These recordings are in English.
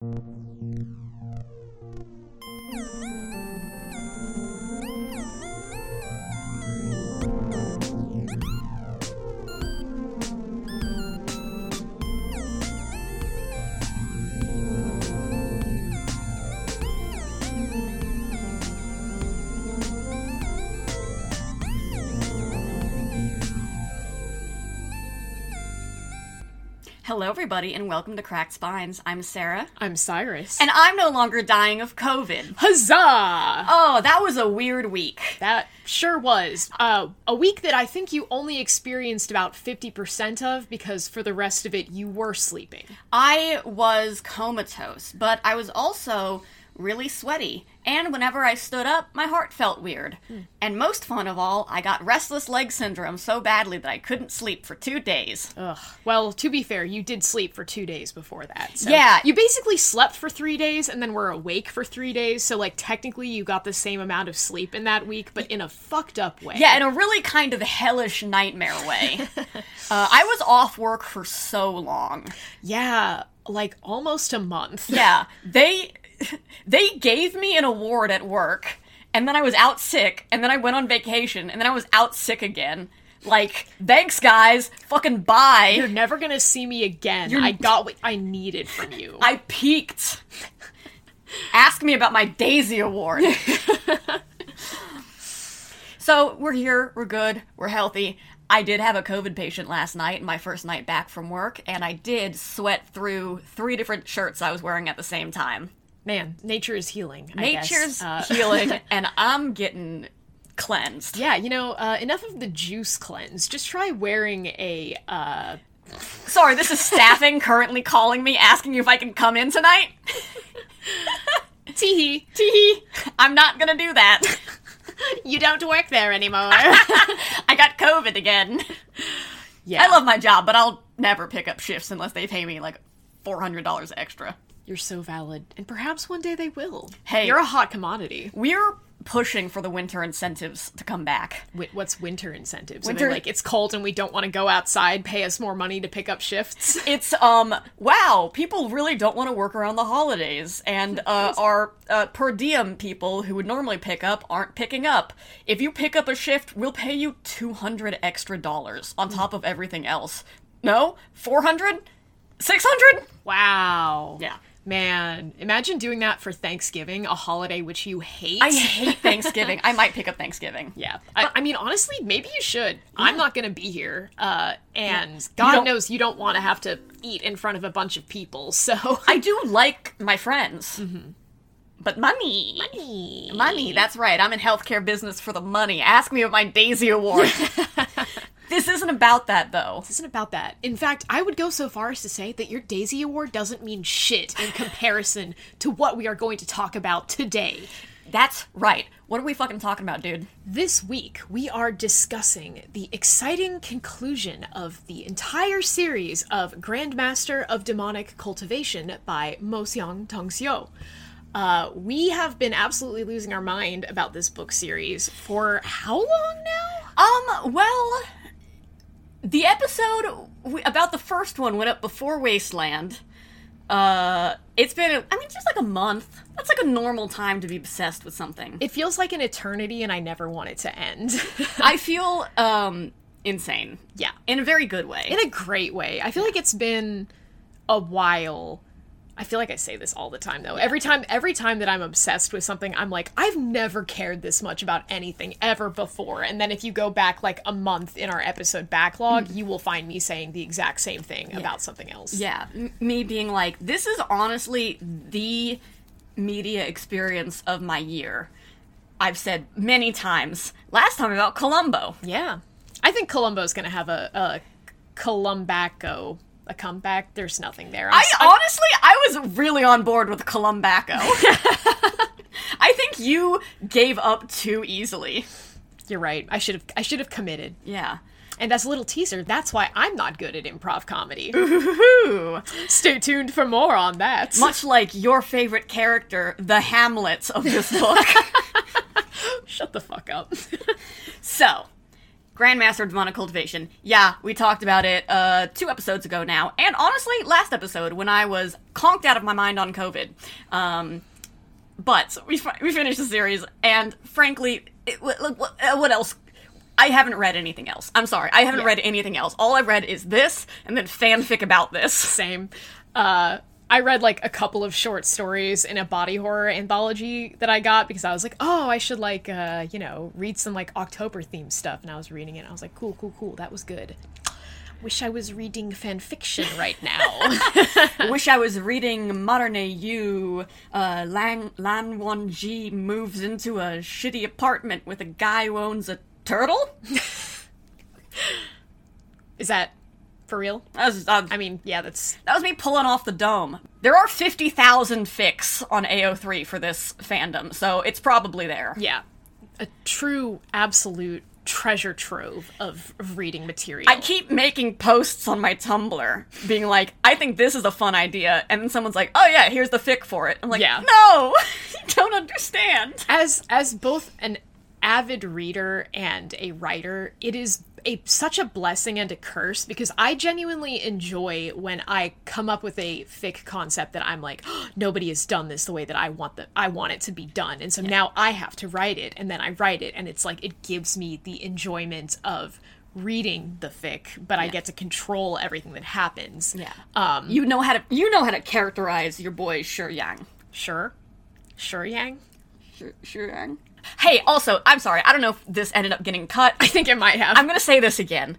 Hello, everybody, and welcome to Cracked Spines. I'm Sarah, I'm Cyrus. and I'm no longer dying of COVID. huzzah! Oh, that was a weird week. That sure was. Uh, a week that I think you only experienced about 50% of because for the rest of it you were sleeping. I was comatose, but I was also really sweaty. And whenever I stood up, my heart felt weird. And most fun of all, I got restless leg syndrome so badly that I couldn't sleep for two days. Ugh. Well, to be fair, you did sleep for two days before that. So Yeah. You basically slept for three days and then were awake for three days. So, like, technically you got the same amount of sleep in that week, but in a fucked up way. Yeah, in a really kind of hellish nightmare way. uh, I was off work for so long. Yeah. Like almost a month. Yeah, they they gave me an award at work, and then I was out sick, and then I went on vacation, and then I was out sick again. Like, thanks, guys. Fucking bye. You're never gonna see me again. You're- I got what I needed from you. I peaked. Ask me about my Daisy Award. so we're here. We're good. We're healthy. I did have a COVID patient last night, my first night back from work, and I did sweat through three different shirts I was wearing at the same time. Man, nature is healing. I guess. Nature's Uh, healing, and I'm getting cleansed. Yeah, you know, uh, enough of the juice cleanse. Just try wearing a. Uh, Sorry, this is staffing currently calling me asking if I can come in tonight. teehee. Tee. I'm not gonna do that. You don't work there anymore. I got COVID again. yeah, I love my job, but I'll never pick up shifts unless they pay me like four hundred dollars extra. You're so valid, and perhaps one day they will. Hey. you're a hot commodity. We're pushing for the winter incentives to come back. Wi- What's winter incentives? Winter- like it's cold and we don't want to go outside. Pay us more money to pick up shifts. It's um wow, people really don't want to work around the holidays, and uh, our uh, per diem people who would normally pick up aren't picking up. If you pick up a shift, we'll pay you two hundred extra dollars on top of everything else. No, four hundred, six hundred. Wow. Yeah. Man, imagine doing that for Thanksgiving, a holiday which you hate. I hate Thanksgiving. I might pick up Thanksgiving. Yeah, I, I mean, honestly, maybe you should. I'm not gonna be here, uh, and God don't- knows you don't want to have to eat in front of a bunch of people. So I do like my friends, but money, money, money. That's right. I'm in healthcare business for the money. Ask me about my Daisy Award. this isn't about that though. This isn't about that. In fact, I would go so far as to say that your Daisy Award doesn't mean shit in comparison to what we are going to talk about today. That's right. What are we fucking talking about, dude? This week, we are discussing the exciting conclusion of the entire series of Grandmaster of Demonic Cultivation by Mo Xiang Tong Xiu. Uh, we have been absolutely losing our mind about this book series for how long now? Um, well, the episode about the first one went up before Wasteland. Uh, it's been, I mean, just like a month. That's like a normal time to be obsessed with something. It feels like an eternity, and I never want it to end. I feel, um, insane. yeah. In a very good way. in a great way. I feel like it's been a while. I feel like I say this all the time though. Every time every time that I'm obsessed with something, I'm like, I've never cared this much about anything ever before. And then if you go back like a month in our episode backlog, mm-hmm. you will find me saying the exact same thing about something else. Yeah, m- me being like, this is honestly the media experience of my year. I've said many times. Last time about Columbo. Yeah. I think Columbo's gonna have a, a Columbaco. A comeback? There's nothing there. I'm I honestly, I was really on board with Columbaco. I think you gave up too easily. you're right. I should have I should have committed. Yeah. And as a little teaser, that's why I'm not good at improv comedy. Ooh. Stay tuned for more on that. Much like your favorite character, the Hamlet of this book. Shut the fuck up. So, Grandmaster of Demonic Cultivation. Yeah, we talked about it uh, two episodes ago now, and honestly, last episode when I was conked out of my mind on COVID. Um, but we fi- we finished the series, and frankly, it, what, what, uh, what else? I haven't read anything else. I'm sorry, I haven't Yeah. read anything else. All I've read is this, and then fanfic about this. Same. Uh, I read like a couple of short stories in a body horror anthology that I got because I was like, oh, I should like, uh, you know, read some like October themed stuff. And I was reading it and I was like, cool, cool, cool. That was good. Wish I was reading fan fiction right now. Wish I was reading Modern AU. Uh, Lan Lan Wangji moves into a shitty apartment with a guy who owns a turtle. Is that for real? That was, uh, I mean, yeah, that's that was me pulling off the dome. There are fifty thousand fics on AO3 for this fandom, so it's probably there. yeah, a true absolute treasure trove of, of reading material. I keep making posts on my Tumblr, being like, "I think this is a fun idea," and then someone's like, "Oh yeah, here's the fic for it." I'm like, Yeah. "No, you don't understand." as as both an avid reader and a writer, it is a such a blessing and a curse because I genuinely enjoy when I come up with a fic concept that I'm like, nobody has done this the way that I want the I want it to be done. And so now I have to write it and then I write it and it's like it gives me the enjoyment of reading the fic, but I get to control everything that happens. Yeah. Um You know how to you know how to characterize your boy Xue Yang. sure. Xue Yang. Xue Yang. Hey, also, I'm sorry. I don't know if this ended up getting cut. I think it might have. I'm gonna say this again.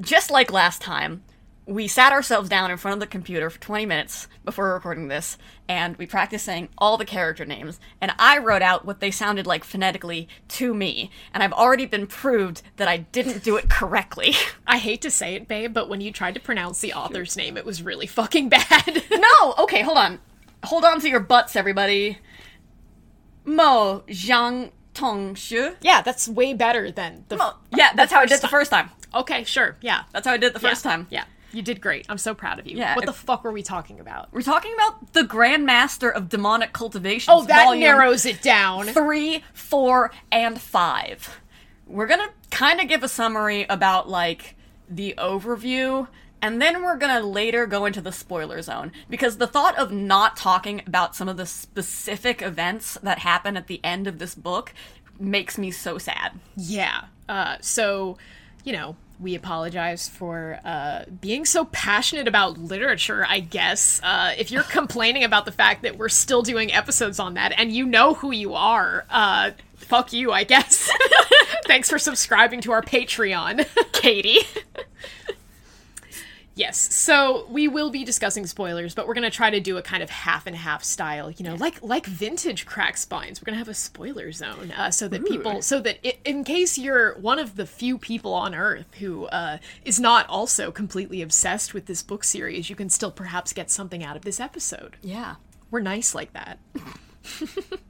Just like last time, we sat ourselves down in front of the computer for 20 minutes before recording this, and we practiced saying all the character names, and I wrote out what they sounded like phonetically to me, and I've already been proved that I didn't do it correctly. I hate to say it, babe, but when you tried to pronounce the author's name, it was really fucking bad. no! Okay, hold on. Hold on to your butts, everybody. Mo Zhang Tong Shu. yeah, that's way better than the. Mo- Yeah, that's how I did the first time. Okay, sure. Yeah. That's how I did the first yeah. time. Yeah. You did great. I'm so proud of you. Yeah, What the fuck were we talking about? We're talking about the Grandmaster of Demonic Cultivation. Oh, that narrows it down. three, four, and five. We're gonna kind of give a summary about like the overview, and then we're gonna later go into the spoiler zone because the thought of not talking about some of the specific events that happen at the end of this book makes me so sad. Yeah. Uh, so, you know, we apologize for uh, being so passionate about literature, I guess. Uh, if you're complaining about the fact that we're still doing episodes on that and you know who you are, uh, fuck you, I guess. Thanks for subscribing to our Patreon, Katie. Yes, so we will be discussing spoilers, but we're gonna try to do a kind of half and half style, you know, like like vintage crack spines. We're gonna have a spoiler zone, uh, so that people, so that i in case you're one of the few people on Earth who uh, is not also completely obsessed with this book series, you can still perhaps get something out of this episode. Yeah. We're nice like that.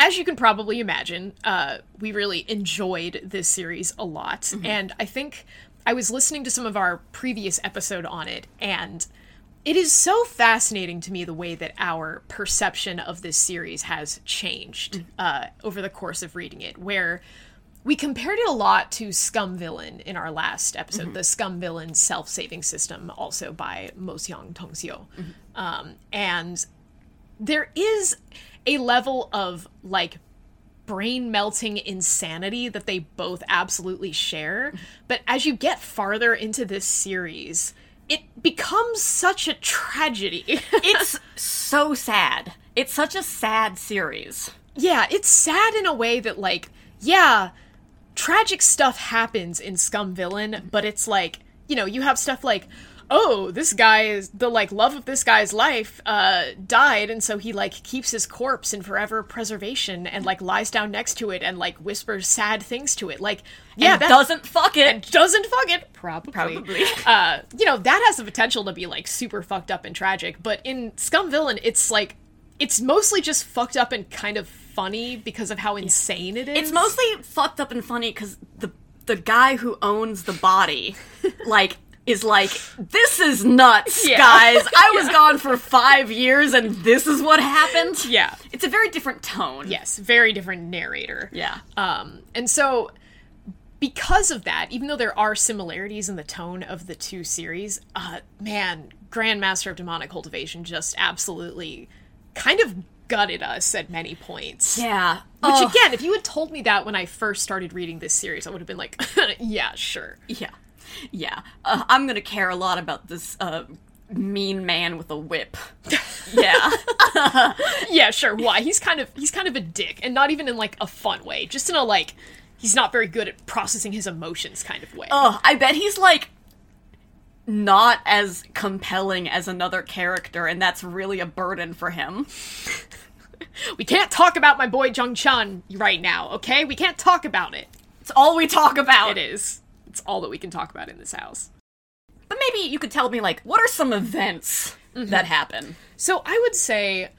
As you can probably imagine, uh, we really enjoyed this series a lot. And I think I was listening to some of our previous episode on it, and it is so fascinating to me the way that our perception of this series has changed uh, over the course of reading it, where we compared it a lot to Scum Villain in our last episode, the Scum Villain self saving system, also by Mo Xiang Tongxiu. Um, and there is a level of like brain melting insanity that they both absolutely share. But as you get farther into this series, it becomes such a tragedy. It's so sad. It's such a sad series. yeah, it's sad in a way that, like, yeah, tragic stuff happens in Scum Villain, but it's like, you know, you have stuff like, oh, this guy is the like love of this guy's life uh died and so he like keeps his corpse in forever preservation and like lies down next to it and like whispers sad things to it. Like yeah and that doesn't fuck it. doesn't fuck it. Probably. Probably. uh you know that has the potential to be like super fucked up and tragic but in scum villain it's like it's mostly just fucked up and kind of funny because of how insane it is. It's mostly fucked up and funny because the the guy who owns the body, like, is like, this is nuts, Yeah. guys. I was gone for five years and this is what happened. Yeah. It's a very different tone. yes very different narrator Yeah. Um, and so because of that, even though there are similarities in the tone of the two series, uh, man, Grandmaster of Demonic Cultivation just absolutely kind of gutted us at many points. Yeah. Which Oh, again, if you had told me that when I first started reading this series, I would have been like, yeah, sure. Yeah. Yeah. Uh, I'm gonna care a lot about this uh, mean man with a whip. yeah. Yeah, sure. Why? He's kind of he's kind of a dick, and not even in like a fun way, just in a like he's not very good at processing his emotions kind of way. Ugh, I bet he's like not as compelling as another character, and that's really a burden for him. we can't talk about my boy Jiang Cheng right now, okay? We can't talk about it. It's all we talk about. It is. All that we can talk about in this house. But maybe you could tell me, like, what are some events that happen? So I would say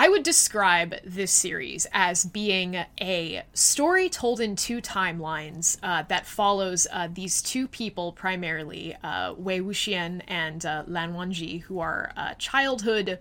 I would describe this series as being a story told in two timelines uh, that follows uh, these two people primarily, uh, Wei Wuxian and uh, Lan Wangji, who are uh, childhood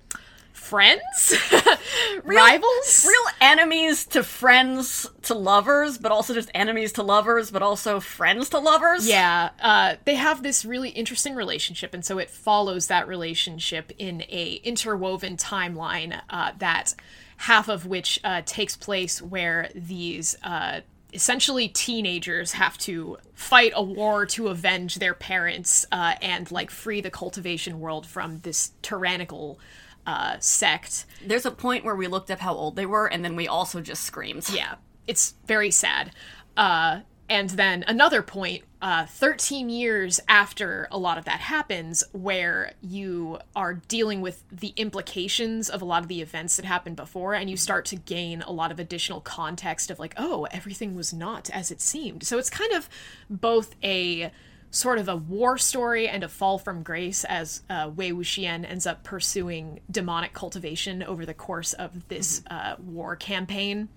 friends, rivals. Real enemies to friends to lovers, but also just enemies to lovers, but also friends to lovers? Yeah, uh, they have this really interesting relationship, and so it follows that relationship in a interwoven timeline uh, that half of which uh, takes place where these uh, essentially teenagers have to fight a war to avenge their parents uh, and like free the cultivation world from this tyrannical uh, sect. There's a point where we looked up how old they were, and then we also just screamed. Yeah, it's very sad. Uh, and then another point, uh, 13 years after a lot of that happens, where you are dealing with the implications of a lot of the events that happened before, and you start to gain a lot of additional context of, like, oh, everything was not as it seemed. So it's kind of both a sort of a war story and a fall from grace as uh, Wei Wuxian ends up pursuing demonic cultivation over the course of this uh, war campaign,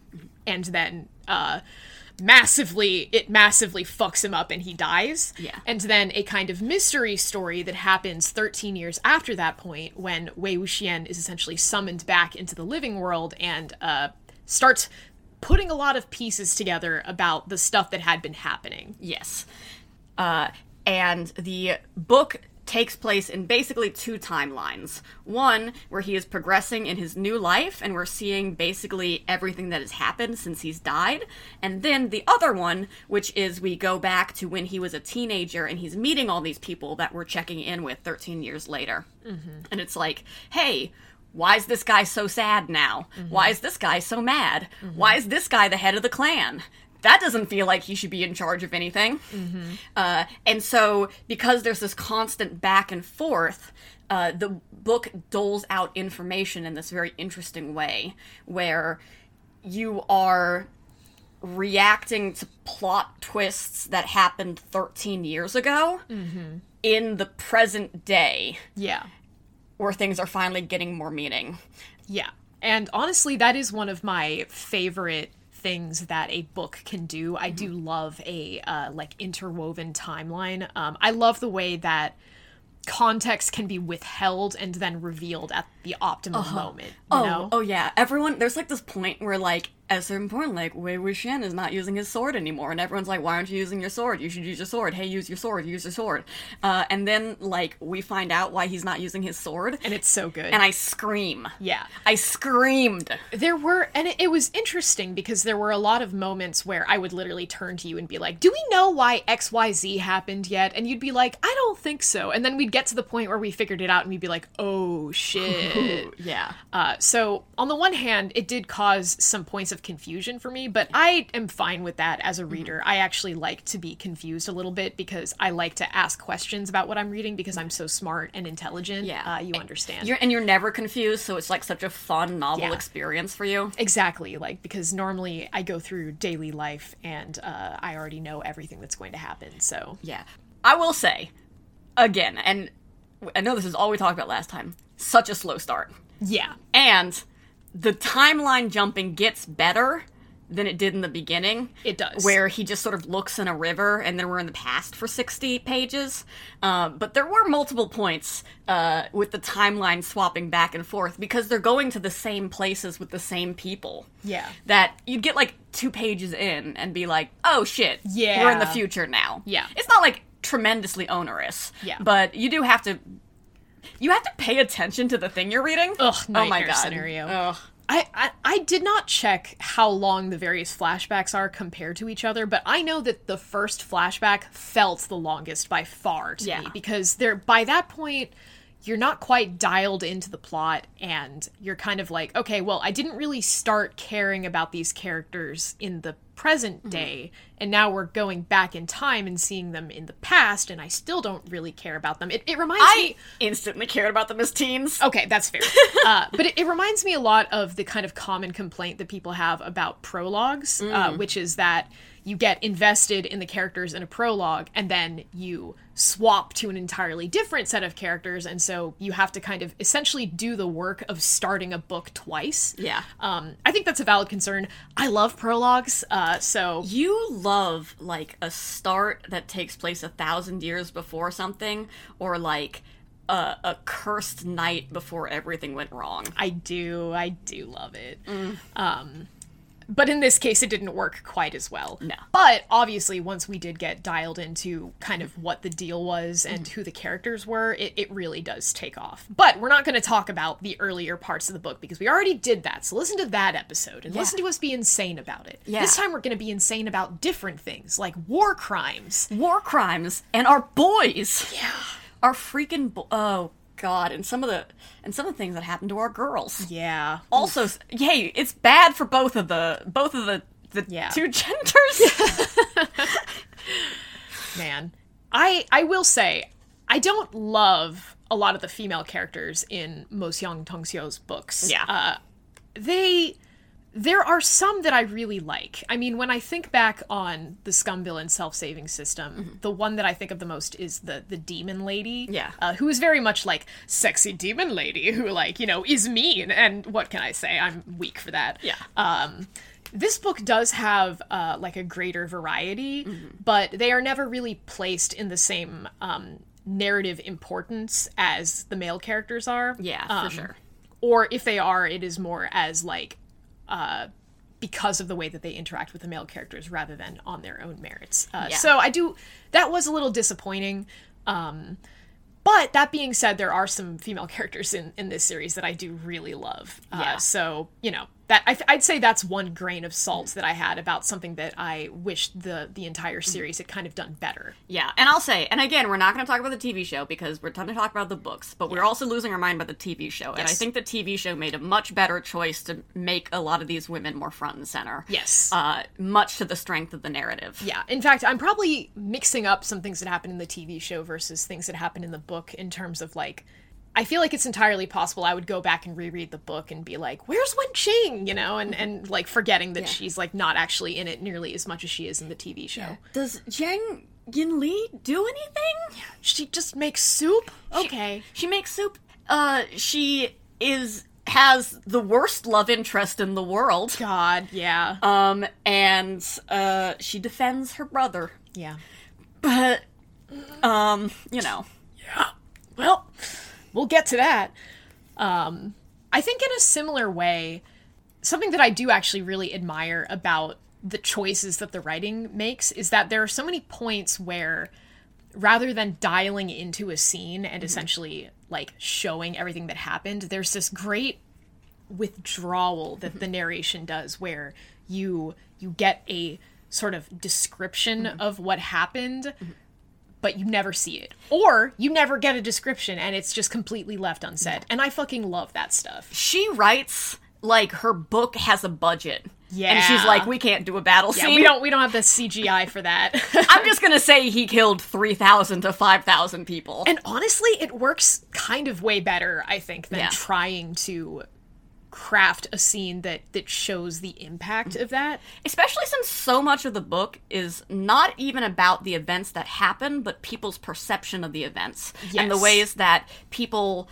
and then uh, massively it massively fucks him up and he dies. Yeah. And then a kind of mystery story that happens 13 years after that point when Wei Wuxian is essentially summoned back into the living world and uh, starts putting a lot of pieces together about the stuff that had been happening. Yes. Uh, and the book takes place in basically two timelines. One, where he is progressing in his new life, and we're seeing basically everything that has happened since he's died. And then the other one, which is we go back to when he was a teenager and he's meeting all these people that we're checking in with 13 years later. Mm-hmm. And it's like, hey, why is this guy so sad now? Mm-hmm. Why is this guy so mad? Mm-hmm. Why is this guy the head of the clan? That doesn't feel like he should be in charge of anything. Uh, and so, because there's this constant back and forth, uh, the book doles out information in this very interesting way where you are reacting to plot twists that happened 13 years ago in the present day Yeah. where things are finally getting more meaning. Yeah. And honestly, that is one of my favorite things that a book can do. I do love a uh, like interwoven timeline. Um, I love the way that context can be withheld and then revealed at the optimum moment. You Oh, know? oh yeah. Everyone, there's like this point where like at a certain point, like Wei Wuxian is not using his sword anymore, and everyone's like, "Why aren't you using your sword? You should use your sword. Hey, use your sword. Use your sword." Uh, and then like we find out why he's not using his sword, And it's so good. and I scream. yeah. I screamed. There were, and it, it was interesting because there were a lot of moments where I would literally turn to you and be like, Do we know why XYZ happened yet? And you'd be like, I don't think so. And then we'd get to the point where we figured it out and we'd be like, Oh shit. Yeah. uh, so, on the one hand, it did cause some points of confusion for me, but I am fine with that as a reader. I actually like to be confused a little bit because I like to ask questions about what I'm reading because I'm so smart and intelligent. Yeah. Uh, you understand. You're and you're never confused, so it's like such a fun novel Yeah. experience for you. Exactly, like because normally I go through daily life and uh, I already know everything that's going to happen. So Yeah. I will say, again, and I know this is all we talked about last time. Such a slow start. yeah, And the timeline jumping gets better than it did in the beginning. It does. Where he just sort of looks in a river, and then we're in the past for 60 pages. Uh, but there were multiple points uh, with the timeline swapping back and forth because they're going to the same places with the same people. Yeah. That you'd get like two pages in and be like, oh shit, Yeah. we're in the future now. Yeah. It's not like tremendously onerous. Yeah. But you do have to. You have to pay attention to the thing you're reading. Ugh, oh my god. scenario. Ugh. I, I I did not check how long the various flashbacks are compared to each other, but I know that the first flashback felt the longest by far to Yeah. me because there by that point you're not quite dialed into the plot and you're kind of like, okay, well, I didn't really start caring about these characters in the present Mm-hmm. day and now we're going back in time and seeing them in the past and I still don't really care about them. It it reminds me I instantly cared about them as teens. Okay, that's fair. uh, but it, it reminds me a lot of the kind of common complaint that people have about prologues, uh, which is that you get invested in the characters in a prologue and then you swap to an entirely different set of characters, and so you have to kind of essentially do the work of starting a book twice. Yeah. Um, I think that's a valid concern. I love prologues, uh, so You love like a start that takes place a thousand years before something, or like a, a cursed night before everything went wrong. I do, I do love it. Um, but in this case, it didn't work quite as well. No. But obviously, once we did get dialed into kind of what the deal was and who the characters were, it, it really does take off. But we're not going to talk about the earlier parts of the book because we already did that. So listen to that episode and listen to us be insane about it. Yeah. This time, we're going to be insane about different things like war crimes. War crimes and our boys. Yeah. Our freaking bo- oh god, and some of the and some of the things that happen to our girls. Yeah. Also, hey, it's bad for both of the both of the the Yeah. two genders. man i i will say i don't love a lot of the female characters in mo xiang tongxiu's books Yeah. uh, they there are some that i really like i mean when i think back on the scum villain self-saving system the one that i think of the most is the the demon lady Yeah. uh, who is very much like sexy demon lady who like you know is mean and what can i say i'm weak for that Yeah. um, this book does have uh, like a greater variety, but they are never really placed in the same um, narrative importance as the male characters are. yeah, Um, for sure. Or if they are, it is more as like uh, because of the way that they interact with the male characters rather than on their own merits. Uh, Yeah. So I do that was a little disappointing. Um, but that being said, there are some female characters in, in this series that I do really love. Uh, Yeah. so you know that I, I'd say that's one grain of salt that I had about something that I wish the the entire series had kind of done better. Yeah, and I'll say, and again, we're not going to talk about the TV show because we're trying to talk about the books, but we're also losing our mind about the TV show. And I think the TV show made a much better choice to make a lot of these women more front and center. Yes. Uh, much to the strength of the narrative. Yeah. In fact, I'm probably mixing up some things that happened in the TV show versus things that happened in the book in terms of like. I feel like it's entirely possible I would go back and reread the book and be like, "Where's Wen Qing?" You know, and and like forgetting that she's like not actually in it nearly as much as she is in the TV show. Does Jiang Yanli do anything? She just makes soup. Okay. She makes soup. Uh, she is has the worst love interest in the world. God, yeah, Um, and uh, she defends her brother, yeah. but um, you know, Yeah. Well, we'll get to that. Um, I think in a similar way, something that I do actually really admire about the choices that the writing makes is that there are so many points where rather than dialing into a scene and mm-hmm. essentially like showing everything that happened, there's this great withdrawal that the mm-hmm. narration does where you you get a sort of description mm-hmm. of what happened but you never see it or you never get a description and it's just completely left unsaid and i fucking love that stuff she writes like her book has a budget. Yeah. And she's like, we can't do a battle yeah scene. we don't we don't have the cgi for that I'm just gonna say he killed 3,000 to 5,000 people. and honestly it works kind of way better i think than Yeah. trying to craft a scene that that shows the impact of that Especially since so much of the book is not even about the events that happen, but people's perception of the events. And the ways that people,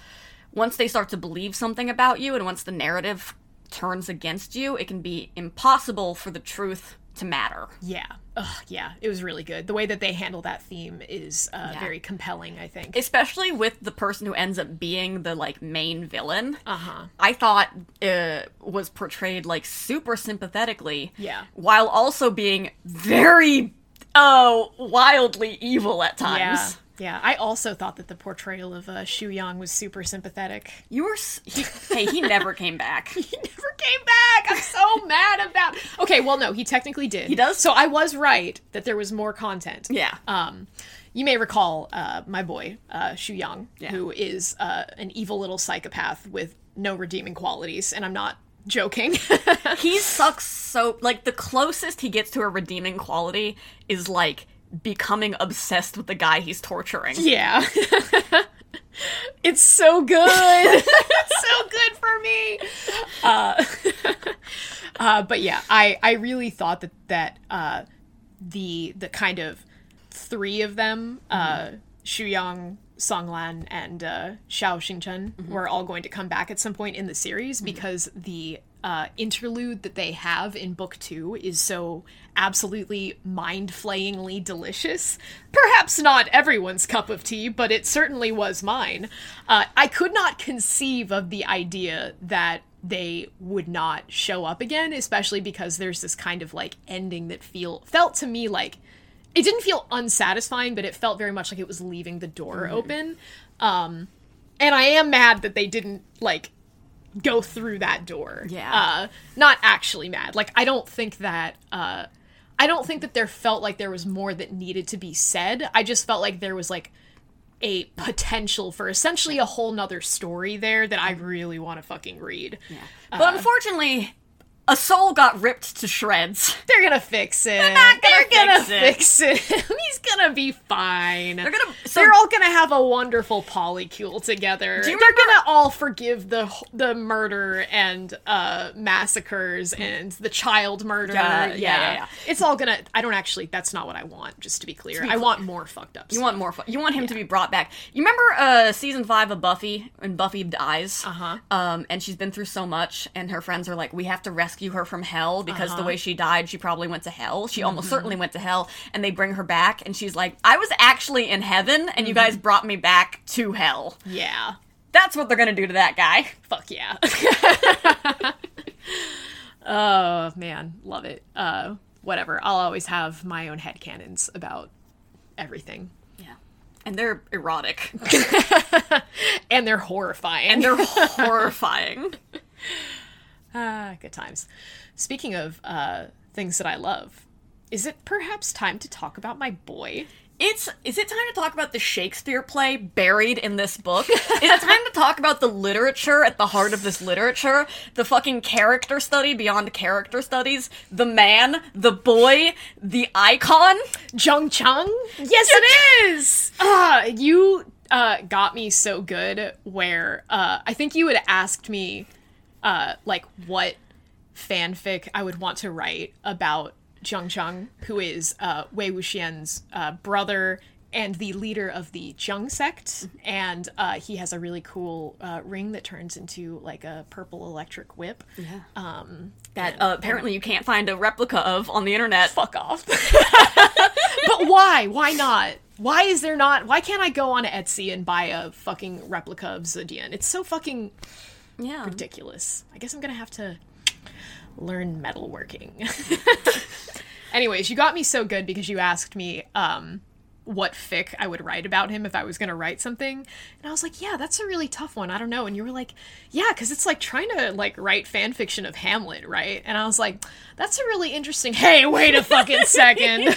once they start to believe something about you, and once the narrative turns against you, it can be impossible for the truth to matter. Yeah. Ugh, yeah, it was really good. The way that they handle that theme is uh, Yeah. very compelling, I think. Especially with the person who ends up being the like main villain. Uh-huh. I thought uh, was portrayed like super sympathetically. Yeah. While also being very uh wildly evil at times. yeah. Yeah, I also thought that the portrayal of uh, Xue Yang was super sympathetic. You were s- he, hey, he never came back. He never came back. I'm so mad about. Okay, well, no, he technically did. He does? So I was right that there was more content. Yeah. Um, you may recall uh, my boy uh, Xue Yang, Yeah. who is uh, an evil little psychopath with no redeeming qualities, and I'm not joking. he sucks so like the closest he gets to a redeeming quality is like becoming obsessed with the guy he's torturing. yeah. it's so good. it's so good for me. Uh, uh, but yeah, I I really thought that that uh, the the kind of three of them, uh, Xue Yang, Song Lan, and uh, Xiao Xingchen, were all going to come back at some point in the series because the uh, interlude that they have in book two is so absolutely mind flayingly delicious. Perhaps not everyone's cup of tea, but it certainly was mine. Uh, I could not conceive of the idea that they would not show up again, especially because there's this kind of like ending that feel felt to me like it didn't feel unsatisfying, but it felt very much like it was leaving the door open. Um, and I am mad that they didn't like go through that door. Yeah. Uh, not actually mad. Like I don't think that. Uh, I don't think that there felt like there was more that needed to be said. I just felt like there was like a potential for essentially a whole nother story there that I really want to fucking read. Yeah. But unfortunately, a soul got ripped to shreds. They're gonna fix it. They're not gonna fix it. He's gonna be fine. They're gonna so They're all gonna have a wonderful polycule together. They're remember- gonna all forgive the the murder and uh, massacres and the child murder. Yeah, yeah, yeah, yeah. It's all gonna. I don't actually. That's not what I want. Just to be clear, be I want more fucked up. you want more fun. You want him to be brought back. You remember uh season 5 of Buffy when Buffy dies? Uh-huh. Um and she's been through so much and her friends are like we have to rescue her from hell because the Uh-huh. way she died she probably went to hell. She Mm-hmm. almost certainly went to hell and they bring her back and she's like I was actually in heaven and you Mm-hmm. guys brought me back to hell. Yeah. That's what they're going to do to that guy. Fuck yeah. oh man, love it. Uh, whatever. I'll always have my own headcanons about everything. Yeah. And they're erotic. And they're horrifying. and they're horrifying. Ah, good times. Speaking of uh, things that I love, is it perhaps time to talk about my boy? It's is it time to talk about the Shakespeare play buried in this book? is it time to talk about the literature at the heart of this literature? The fucking character study beyond character studies? The man, the boy, the icon? Jiang Cheng? Yes, it is. Ah, you uh, got me so good. Where uh, I think you had asked me, uh, like, what fanfic I would want to write about Jiang Cheng, who is uh, Wei Wuxian's uh, brother and the leader of the Jiang sect, and uh, he has a really cool uh, ring that turns into like a purple electric whip. Um, That uh, apparently you can't find a replica of on the internet. fuck off. but why? Why not? Why is there not? Why can't I go on Etsy and buy a fucking replica of Zidian? It's so fucking Yeah. ridiculous. I guess I'm gonna have to learn metalworking. Anyways, you got me so good because you asked me um, what fic I would write about him if I was gonna write something, and I was like, yeah, that's a really tough one. I don't know. And you were like, yeah, because it's like trying to like write fan fiction of Hamlet, right? And I was like, that's a really interesting. Hey, wait a fucking second.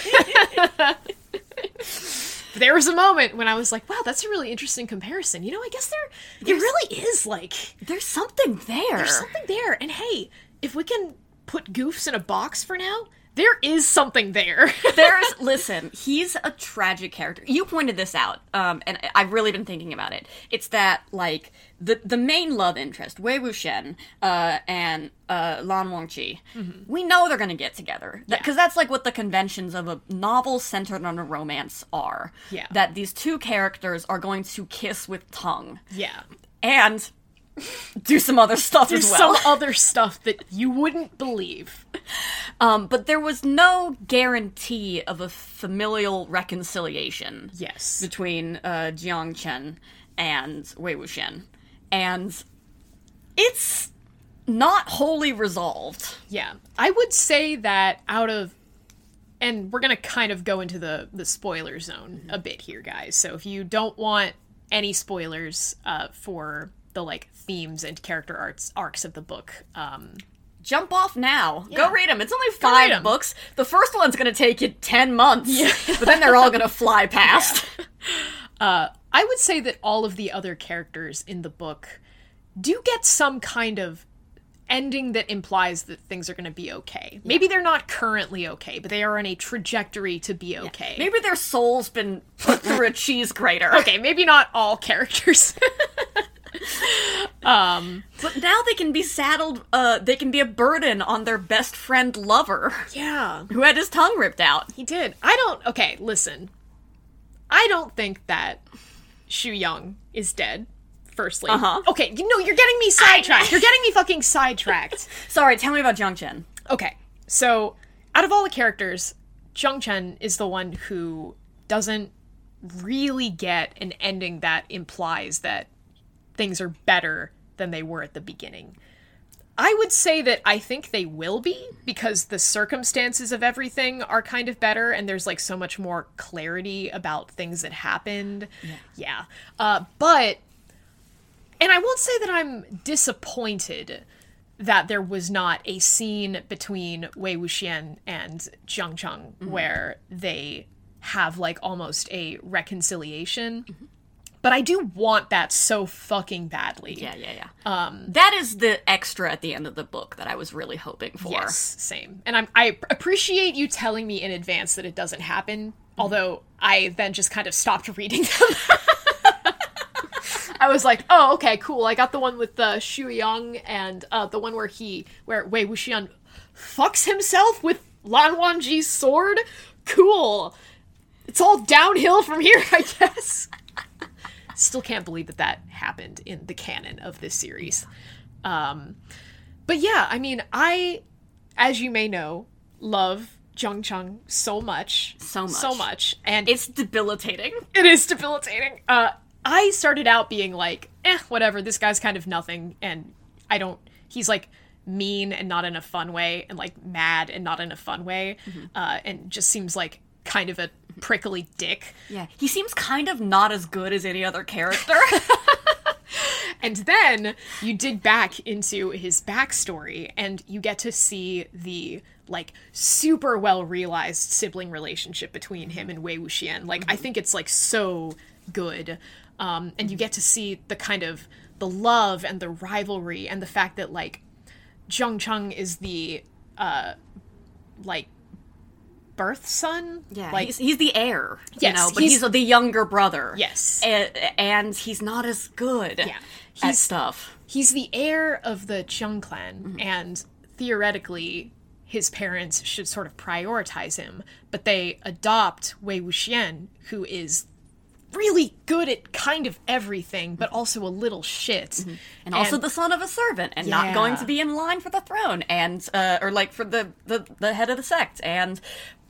there was a moment when I was like, wow, that's a really interesting comparison. You know, I guess there, it really is like There's something there. there's something there. And hey, if we can put goofs in a box for now, there is something there. There's listen, he's a tragic character. You pointed this out, um, and I've really been thinking about it. It's that like the the main love interest, Wei Wuxian, uh, and uh, Lan Wangji. We know they're gonna get together because that's like what the conventions of a novel centered on a romance are. Yeah. that these two characters are going to kiss with tongue, yeah. and do some other stuff There's as well. some other stuff that you wouldn't believe. Um, but there was no guarantee of a familial reconciliation Yes. between uh, Jiang Cheng and Wei Wuxian. And it's not wholly resolved. Yeah. I would say that out of and we're going to kind of go into the the spoiler zone a bit here guys. So if you don't want any spoilers uh, for the like themes and character arcs arcs of the book, um Jump off now. Yeah. Go read them. It's only five books. The first one's going to take you 10 months, but then they're all going to fly past. uh I would say that all of the other characters in the book do get some kind of ending that implies that things are going to be okay. Maybe they're not currently okay, but they are on a trajectory to be okay. Maybe their soul's been put through a cheese grater. okay, maybe not all characters. But now they can be saddled, uh, they can be a burden on their best friend lover, yeah. who had his tongue ripped out. He did. I don't. Okay, listen. I don't think that Xue Yang is dead. Firstly, Uh-huh. Okay, you know you're getting me sidetracked. You're getting me fucking sidetracked. Sorry, tell me about Jiang Cheng. Okay, so out of all the characters, Jiang Cheng is the one who doesn't really get an ending that implies that things are better than they were at the beginning. I would say that I think they will be because the circumstances of everything are kind of better and there's like so much more clarity about things that happened. Yeah. Uh, but, and I won't say that I'm disappointed that there was not a scene between Wei Wuxian and Jiang Cheng where they have like almost a reconciliation. But I do want that so fucking badly. Yeah, yeah, yeah. Um, that is the extra at the end of the book that I was really hoping for. Yes, same. And I'm, I appreciate you telling me in advance that it doesn't happen. Although I then just kind of stopped reading them. I was like, oh, okay, cool. I got the one with uh, Xue Yang and uh, the one where he, where Wei Wuxian fucks himself with Lan Wangji's sword. Cool. It's all downhill from here, I guess. Still can't believe that that happened in the canon of this series. Um, but yeah, I mean, I, as you may know, love Jiang Cheng so much, So much. so much, and It's debilitating. it is debilitating. Uh, I started out being like, eh, whatever. This guy's kind of nothing, and I don't. He's like mean and not in a fun way, and like mad and not in a fun way, uh, and just seems like kind of a prickly dick. Yeah, he seems kind of not as good as any other character. And then you dig back into his backstory and you get to see the like super well realized sibling relationship between him and Wei Wuxian. Like I think it's like so good. Um, and you get to see the kind of the love and the rivalry and the fact that like Jiang Cheng is the uh like birth son. yeah, like he's, he's the heir, Yes, you know, but he's- he's, the younger brother. Yes. and, and he's not as good Yeah, at he's- stuff. he's the heir of the Jiang clan, mm-hmm. and theoretically, his parents should sort of prioritize him. But they adopt Wei Wuxian, who is really good at kind of everything, but mm-hmm. also a little shit. Mm-hmm. And also the son of a servant, and not going to be in line for the throne, and uh, or like for the, the the head of the sect, and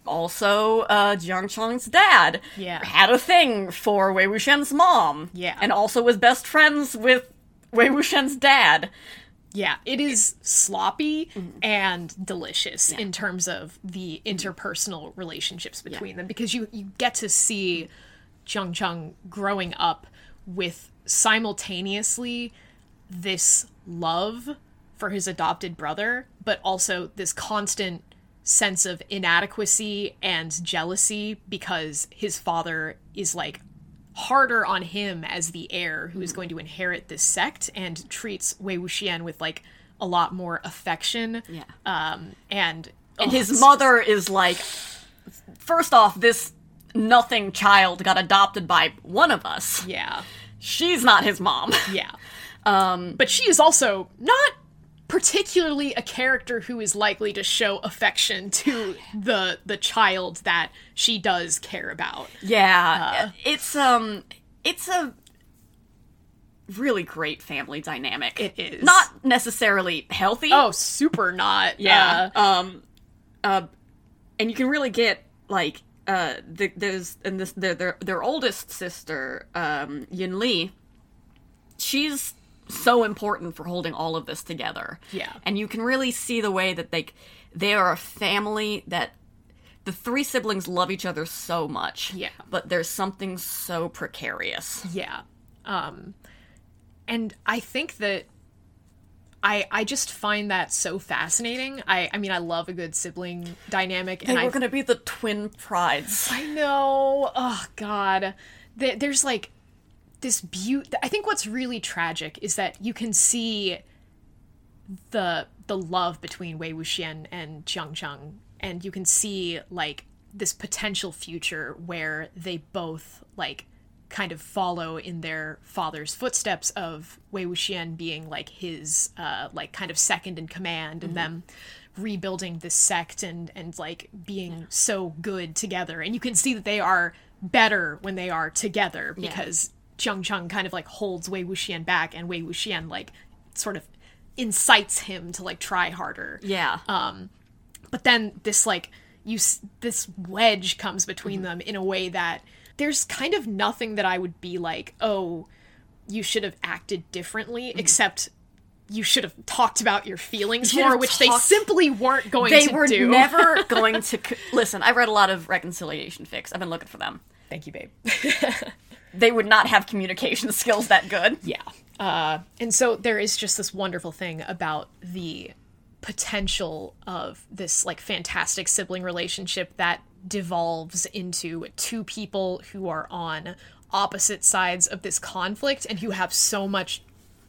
also uh, Jiang Cheng's dad Yeah. had a thing for Wei Wuxian's mom, Yeah. and also was best friends with Wei Wuxian's dad. Yeah, it is sloppy and delicious in terms of the interpersonal relationships between them because you you get to see Jiang Cheng growing up with simultaneously this love for his adopted brother, but also this constant sense of inadequacy and jealousy because his father is like harder on him as the heir who is going to inherit this sect and treats Wei Wuxian with like a lot more affection. Yeah. Um and And oh, his mother is like, first off, this nothing child got adopted by one of us. Yeah. She's not his mom. Yeah. Um but she is also not particularly a character who is likely to show affection to the the child that she does care about. Yeah, it's um, it's a really great family dynamic. It is. not necessarily healthy. Oh, super not. yeah. Uh, um, uh, and you can really get like uh, the, there's and this their their their oldest sister, um, Yin Li. She's so important for holding all of this together. Yeah. and you can really see the way that they they are a family that the three siblings love each other so much. Yeah. but there's something so precarious. Yeah. Um and I think that I I just find that so fascinating. I I mean I love a good sibling dynamic They and were going to be the twin prides. I know. Oh god. There- There's like this beauty. I think what's really tragic is that you can see the the love between Wei Wuxian and Jiang Cheng, and you can see like this potential future where they both like kind of follow in their father's footsteps of Wei Wuxian being like his uh like kind of second in command and them rebuilding this sect and and like being so good together. And you can see that they are better when they are together because Jiang Cheng kind of like holds Wei Wuxian back and Wei Wuxian like sort of incites him to like try harder Yeah. Um, but then this like you s- this wedge comes between mm-hmm. them in a way that there's kind of nothing that I would be like, "Oh, you should have acted differently," mm-hmm. except you should have talked about your feelings should more, which they simply weren't going they to were do. never going to listen. I read a lot of reconciliation fix. I've been looking for them. Thank you, babe. They would not have communication skills that good. Yeah. Uh, and so there is just this wonderful thing about the potential of this like fantastic sibling relationship that devolves into two people who are on opposite sides of this conflict and who have so much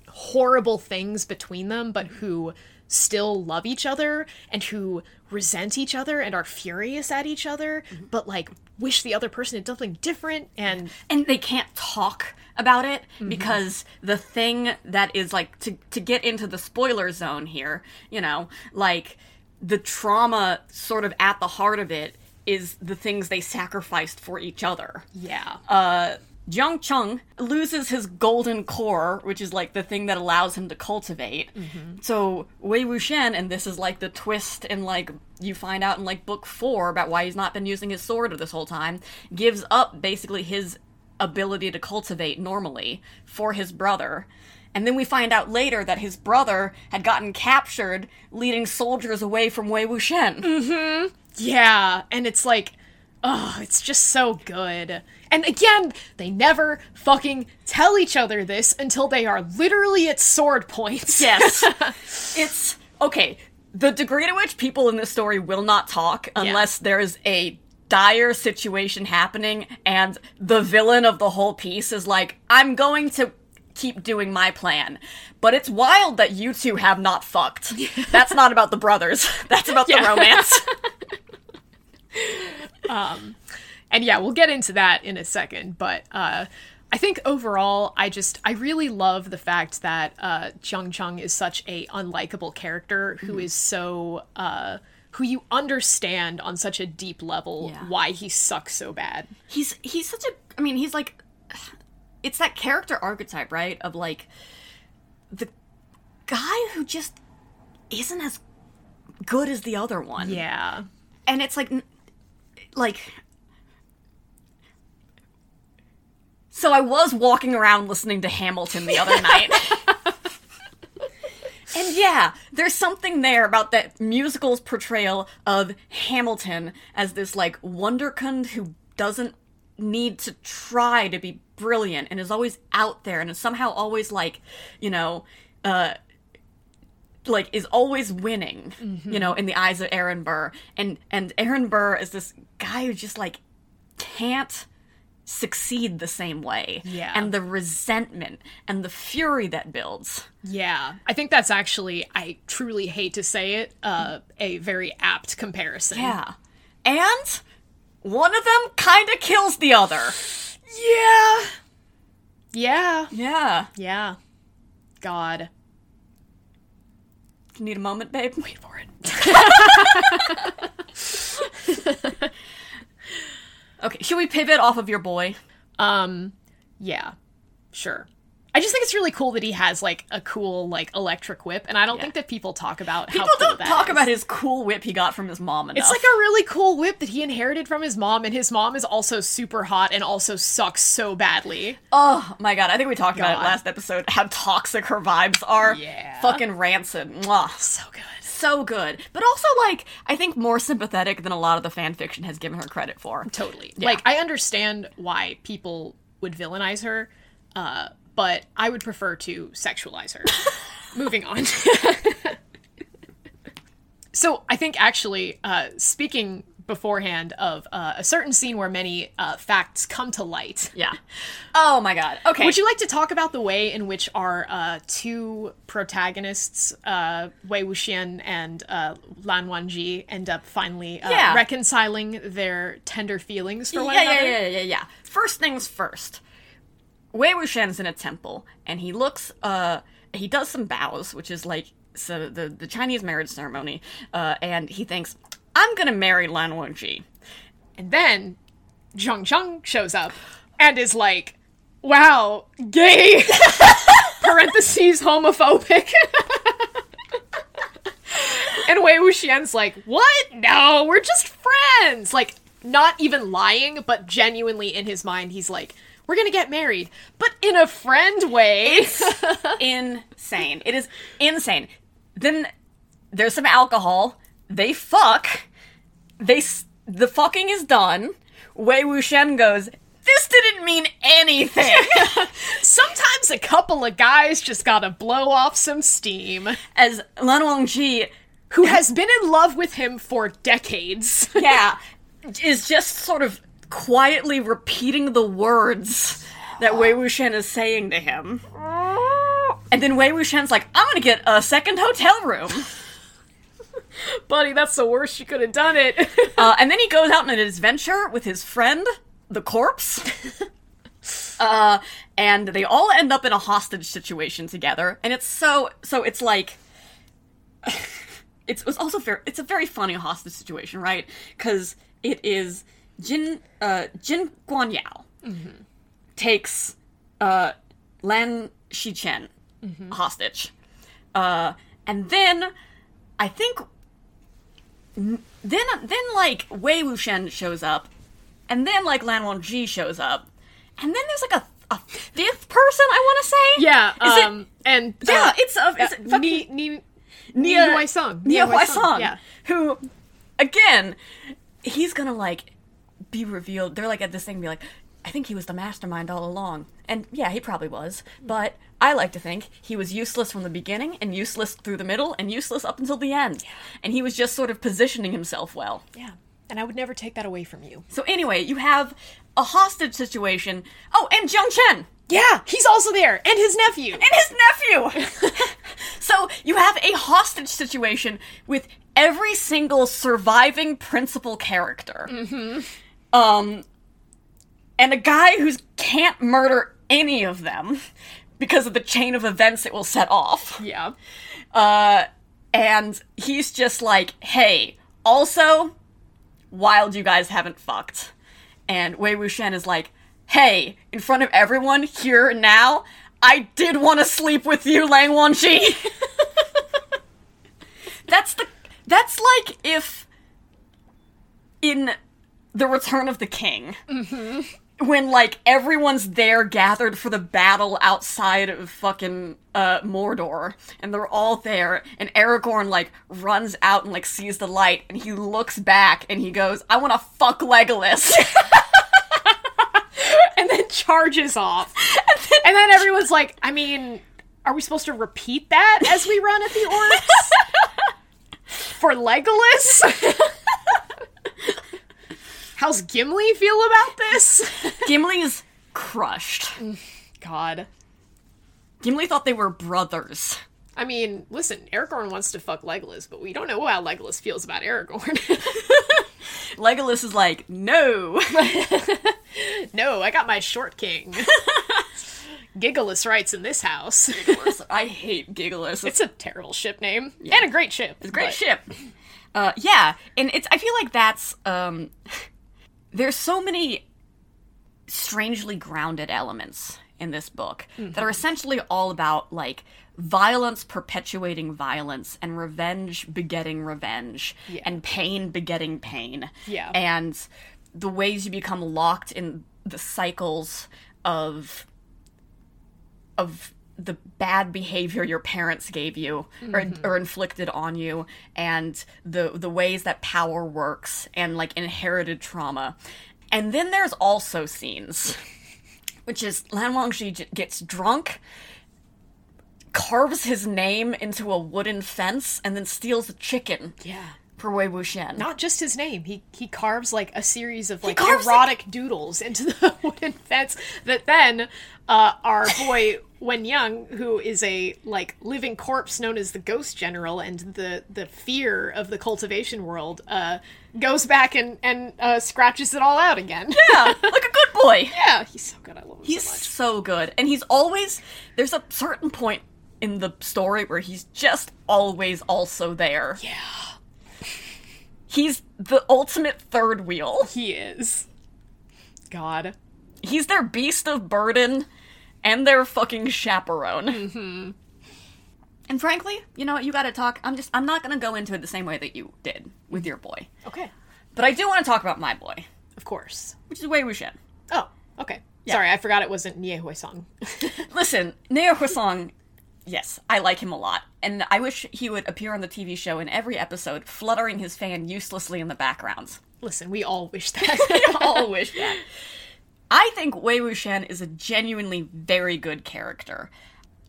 horrible things between them, but who still love each other and who resent each other and are furious at each other, but like wish the other person had done something different and and they can't talk about it because the thing that is like to to get into the spoiler zone here, you know, like the trauma sort of at the heart of it is the things they sacrificed for each other. yeah. Uh Jiang Cheng loses his golden core, which is like the thing that allows him to cultivate. Mm-hmm. So Wei Wuxian, and this is like the twist in like you find out in like book four about why he's not been using his sword this whole time, gives up basically his ability to cultivate normally for his brother. And then we find out later that his brother had gotten captured, leading soldiers away from Wei Wuxian. Mm-hmm. Yeah, and it's like, oh, it's just so good. And again, they never fucking tell each other this until they are literally at sword points. Yes. it's okay. The degree to which people in this story will not talk unless there is a dire situation happening and the villain of the whole piece is like, I'm going to keep doing my plan. But it's wild that you two have not fucked. That's not about the brothers. That's about the Yeah. Romance. And yeah, we'll get into that in a second, but uh I think overall, I just I really love the fact that uh, Jiang Cheng is such a unlikable character who is so uh, who you understand on such a deep level Yeah. why he sucks so bad. he's he's such a I mean, he's like it's that character archetype, right? Of like the guy who just isn't as good as the other one. Yeah, and it's like like so i was walking around listening to hamilton the other night. And yeah there's something there about that musical's portrayal of hamilton as this like wonderkind who doesn't need to try to be brilliant and is always out there and is somehow always like you know uh like is always winning, you know, in the eyes of Aaron Burr. And and Aaron Burr is this guy who just like can't succeed the same way. Yeah. And the resentment and the fury that builds. yeah. I think that's actually I truly hate to say it, uh, a very apt comparison. Yeah. And one of them kind of kills the other. Yeah. Yeah. Yeah. Yeah. God. Need a moment, babe? Wait for it. okay, should we pivot off of your boy? Um, yeah. Sure. I just think it's really cool that he has like a cool like electric whip, and I don't think that people talk about People how cool don't that talk is. about his cool whip he got from his mom enough. It's like a really cool whip that he inherited from his mom, and his mom is also super hot and also sucks so badly. oh my god, I think we talked about it last episode how toxic her vibes are. Yeah. Fucking rancid. Mwah. So good. So good. But also, like, I think more sympathetic than a lot of the fan fiction has given her credit for. Totally. Yeah. Like I understand why people would villainize her, uh, but I would prefer to sexualize her. Moving on. so I think actually, uh, speaking beforehand of uh, a certain scene where many uh, facts come to light. Yeah. Oh my god. Okay. Would you like to talk about the way in which our uh, two protagonists, uh, Wei Wuxian and uh, Lan Wangji, end up finally uh, Yeah. reconciling their tender feelings for one yeah, another? yeah, yeah, yeah, yeah. First things first. Wei Wuxian's in a temple, and he looks, uh, he does some bows, which is like so the, the Chinese marriage ceremony, uh, and he thinks, I'm gonna marry Lan Wangji. And then Jiang Cheng shows up and is like, wow, gay! Parentheses homophobic. and Wei Wuxian's like, what? No, we're just friends. Like, not even lying, but genuinely in his mind, he's like, we're gonna get married, but in a friend way. insane. It is insane. Then there's some alcohol. They fuck. They the fucking is done. Wei Wuxian goes. This didn't mean anything. Sometimes a couple of guys just gotta blow off some steam. As Lan Wangji Who has been in love with him for decades. yeah, is just sort of quietly repeating the words that Wei Wuxian is saying to him. And then Wei Wuxian's like, I'm gonna get a second hotel room. Buddy, that's the worst you could have done it. Uh, and then he goes out on an adventure with his friend, the corpse. uh, and they all end up in a hostage situation together. And it's so, so it's like, it's, it was also very, it's a very funny hostage situation, right? Because it is Jin, uh, Jin Guanyao takes, uh, Lan Xichen hostage. Uh, and then I think then then like Wei Wuxian shows up, and then like Lan Wangji shows up, and then there's like a, a fifth person I want to say. yeah, Is it- um, and Yeah, uh, it's a it's uh, fucking Ni, Ni, Nie Huaisang. Nie Huaisang, yeah. who again he's gonna like be revealed. They're like at this thing, be like, I think he was the mastermind all along, and yeah, he probably was. But I like to think he was useless from the beginning, and useless through the middle, and useless up until the end. Yeah. And he was just sort of positioning himself well. Yeah, and I would never take that away from you. So anyway, you have a hostage situation. Oh, and Jiang Cheng Yeah, he's also there, and his nephew. and his nephew. so you have a hostage situation with every single surviving principal character. Mm-hmm. Um, and a guy who can't murder any of them because of the chain of events it will set off. yeah, Uh, and he's just like, hey, also, wild you guys haven't fucked. And Wei Wuxian is like, hey, in front of everyone, here and now, I did want to sleep with you, Lan Wangji. that's the, that's like if in The Return of the King, when like everyone's there gathered for the battle outside of fucking uh Mordor and they're all there and Aragorn like runs out and like sees the light and he looks back and he goes I want to fuck Legolas. And then charges off, and then everyone's like, I mean, are we supposed to repeat that as we run at the orcs? For Legolas? How's Gimli feel about this? Gimli is crushed God. Gimli thought they were brothers I mean, listen, Aragorn wants to fuck Legolas, but we don't know how Legolas feels about Aragorn. Legolas is like no no, I got my short king. Giggleus writes in this house. I hate Giggles It's a terrible ship name. And a great ship. It's a great but- ship. Uh, yeah, and it's. I feel like that's. Um, there's so many strangely grounded elements in this book that are mm-hmm. essentially all about like violence perpetuating violence and revenge begetting revenge Yeah. and pain begetting pain. Yeah. And the ways you become locked in the cycles of of the bad behavior your parents gave you or, or inflicted on you and the the ways that power works and like inherited trauma and then there's also scenes which is Lan Wangji j- gets drunk carves his name into a wooden fence and then steals a chicken Yeah. for Wei Wuxian. Not just his name. He he carves like a series of like erotic doodles into the wooden fence that then uh, our boy Wen Young, who is a like living corpse known as the Ghost General and the the fear of the cultivation world, uh, goes back and and uh, scratches it all out again. yeah, like a good boy. yeah, he's so good. I love him He's so much. so good. And he's always there's a certain point in the story where he's just always also there. Yeah, He's the ultimate third wheel. he is. God. He's their beast of burden and their fucking chaperone. Mm-hmm. And frankly, you know what, you gotta talk. I'm just I'm not gonna go into it the same way that you did with your boy. Okay. But I do want to talk about my boy, Of course. which is Wei Wuxian. Oh, okay. Sorry, I forgot it wasn't Nie Huaisang. Listen, Nie Huaisang, yes, I like him a lot, and I wish he would appear on the TV show in every episode, fluttering his fan uselessly in the background. Listen, we all wish that. We all wish that. I think Wei Wuxian is a genuinely very good character.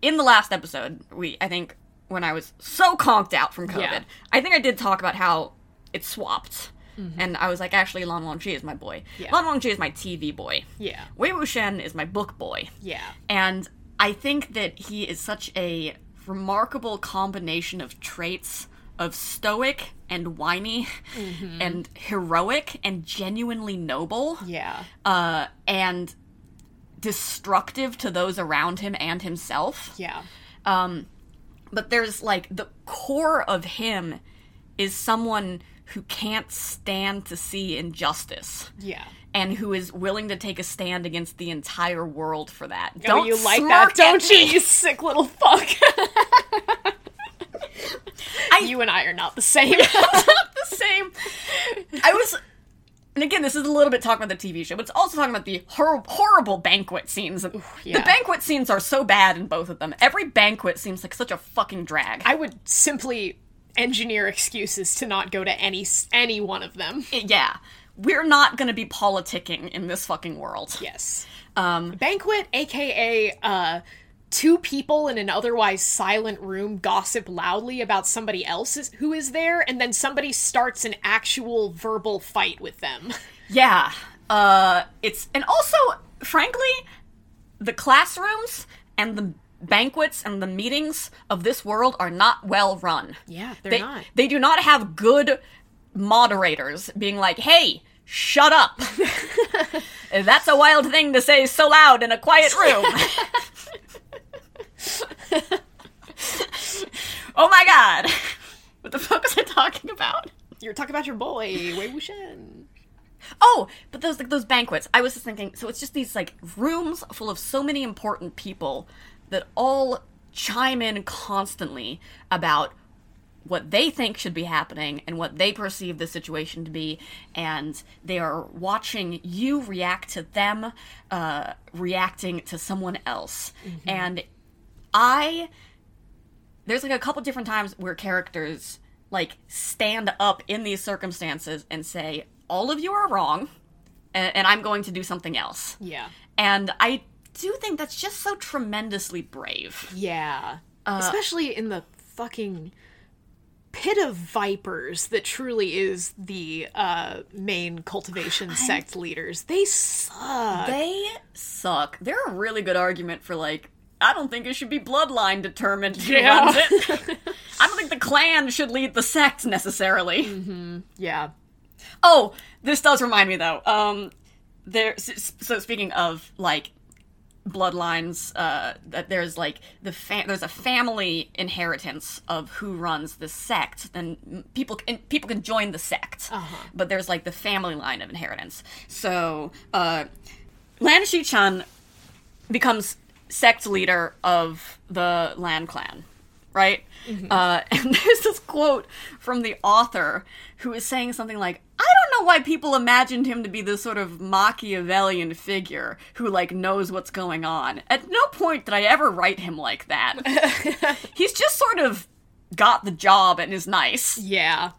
In the last episode, we I think when I was so conked out from COVID, Yeah. I think I did talk about how it swapped. Mm-hmm. And I was like, actually, Lan Wangji is my boy. Yeah. Lan Wangji is my TV boy. yeah. Wei Wuxian is my book boy. Yeah. And I think that he is such a remarkable combination of traits of stoic and whiny and heroic and genuinely noble Yeah. uh, and destructive to those around him and himself. Yeah. Um, but there's like the core of him is someone who can't stand to see injustice Yeah. and who is willing to take a stand against the entire world for that. Oh, Don't you like that, don't you, you sick little fuck? I- you and I are not the same. Not the same. I was, and again, this is a little bit talking about the TV show, but it's also talking about the hor- horrible banquet scenes. yeah. The banquet scenes are so bad in both of them. Every banquet seems like such a fucking drag. I would simply engineer excuses to not go to any any one of them. yeah, we're not gonna be politicking in this fucking world. Yes. Um, Banquet, aka uh two people in an otherwise silent room gossip loudly about somebody else who is there and then somebody starts an actual verbal fight with them. yeah, uh, it's and also, frankly, the classrooms and the banquets and the meetings of this world are not well run. Yeah, they're they, not. They do not have good moderators being like, hey, shut up. That's a wild thing to say so loud in a quiet room. oh my god. What the fuck was I talking about? You're talking about your boy, Wei Wuxian. Oh, but those like those banquets. I was just thinking. So it's just these like rooms full of so many important people that all chime in constantly about what they think should be happening and what they perceive the situation to be, and they are watching you react to them, uh, reacting to someone else, and I there's like a couple different times where characters like stand up in these circumstances and say all of you are wrong and, and i'm going to do something else Yeah. and i do think that's just so tremendously brave Yeah. Especially in the fucking pit of vipers that truly is the uh, main cultivation sect leaders. They suck. they suck they're a really good argument for like i don't think it should be bloodline determined who Yeah. runs it i don't think the clan should lead the sect necessarily yeah. Oh, this does remind me though. Um, there. So speaking of like bloodlines, uh, that there's like the fa- there's a family inheritance of who runs the sect. Then people can people can join the sect, but there's like the family line of inheritance. So, uh, Lan Xichen becomes sect leader of the Lan Clan, right? Uh, and there's this quote from the author who is saying something like, I don't know why people imagined him to be this sort of Machiavellian figure who, like, knows what's going on. At no point did I ever write him like that. He's just sort of got the job and is nice. Yeah.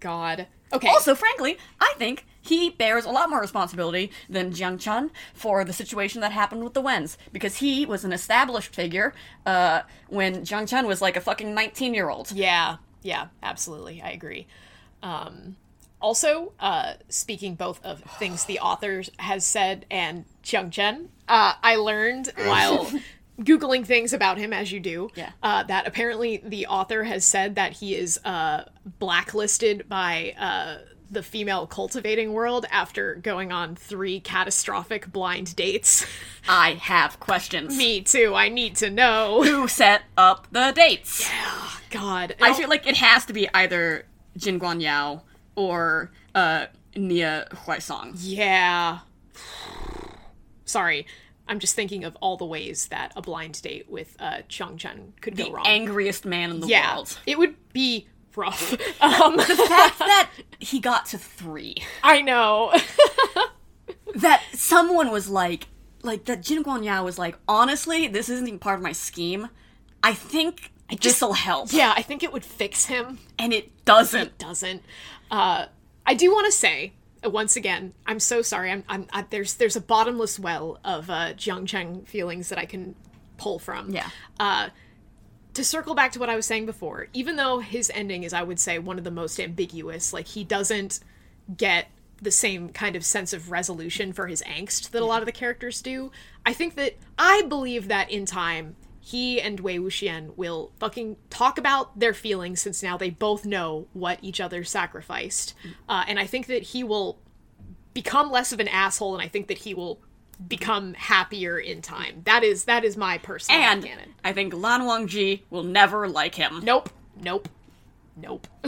God. Okay. Also, frankly, I think he bears a lot more responsibility than Jiang Cheng for the situation that happened with the Wens, because he was an established figure uh, when Jiang Cheng was like a fucking 19 year old. Yeah, yeah, absolutely. I agree. Um, also, uh, speaking both of things the author has said and Jiang Cheng, uh, I learned while Googling things about him, as you do, Yeah. uh, that apparently the author has said that he is uh, blacklisted by. The female cultivating world after going on three catastrophic blind dates. I have questions. Me too, I need to know. Who set up the dates? Yeah, God. I feel like it has to be either Jin Guan Yao or uh, Nie Huaisang. Yeah. Sorry. I'm just thinking of all the ways that a blind date with uh, Chung Chen could go The wrong. angriest man in the yeah. world. It would be rough. um, The fact that he got to three. I know. that someone was like, like that Jin Guan Yao was like, honestly, this isn't even part of my scheme. I think this'll help. yeah, I think it would fix him. And it doesn't. Doesn't. Uh, I do want to say uh, once again, I'm so sorry. I'm, I'm I, there's there's a bottomless well of uh, Jiang Cheng feelings that I can pull from. Yeah. Uh, to circle back to what I was saying before, even though his ending is, I would say, one of the most ambiguous, like he doesn't get the same kind of sense of resolution for his angst that a lot of the characters do. I think that I believe that in time he and Wei Wuxian will fucking talk about their feelings since now they both know what each other sacrificed. Uh, and I think that he will become less of an asshole and I think that he will become happier in time. That is that is my personal And canon. I think Lan Wangji will never like him. Nope. Nope. Nope.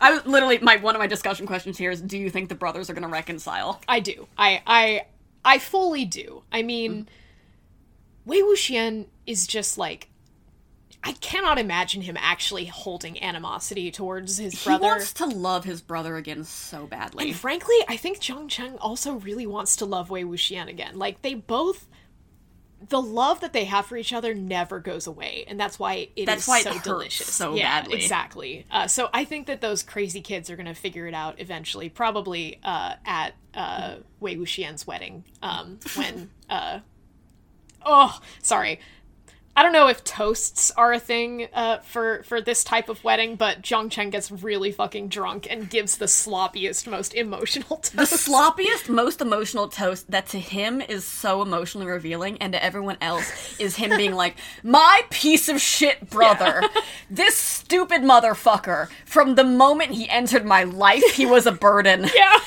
I was literally my one of my discussion questions here is do you think the brothers are gonna reconcile? I do. I I I fully do. I mean, mm. Wei Wuxian is just like I cannot imagine him actually holding animosity towards his brother. He wants to love his brother again so badly. And frankly, I think Jiang Cheng also really wants to love Wei Wuxian again. Like they both the love that they have for each other never goes away, and that's why it is That's why it so hurts delicious. so yeah, badly. exactly. Uh, so I think that those crazy kids are going to figure it out eventually, probably uh, at uh, Wei Wuxian's wedding um, when. Uh, oh, sorry. I don't know if toasts are a thing uh, for for this type of wedding, but Jiang Cheng gets really fucking drunk and gives the sloppiest, most emotional toast. the sloppiest, most emotional toast that to him is so emotionally revealing, and to everyone else is him being like, My piece of shit brother, this stupid motherfucker, from the moment he entered my life, he was a burden. yeah.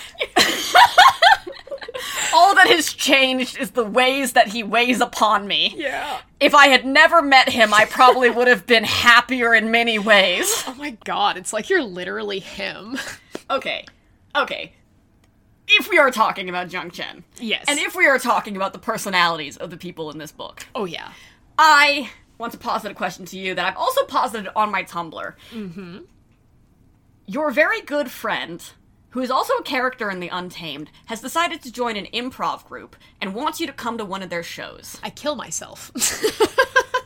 All that has changed is the ways that he weighs upon me. Yeah. If I had never met him, I probably would have been happier in many ways. Oh my god, it's like you're literally him. Okay, okay. If we are talking about Jiang Cheng, Yes. and if we are talking about the personalities of the people in this book, oh yeah. I want to posit a question to you that I've also posited on my Tumblr. Mm-hmm. Your very good friend, who is also a character in The Untamed, has decided to join an improv group and wants you to come to one of their shows. I kill myself.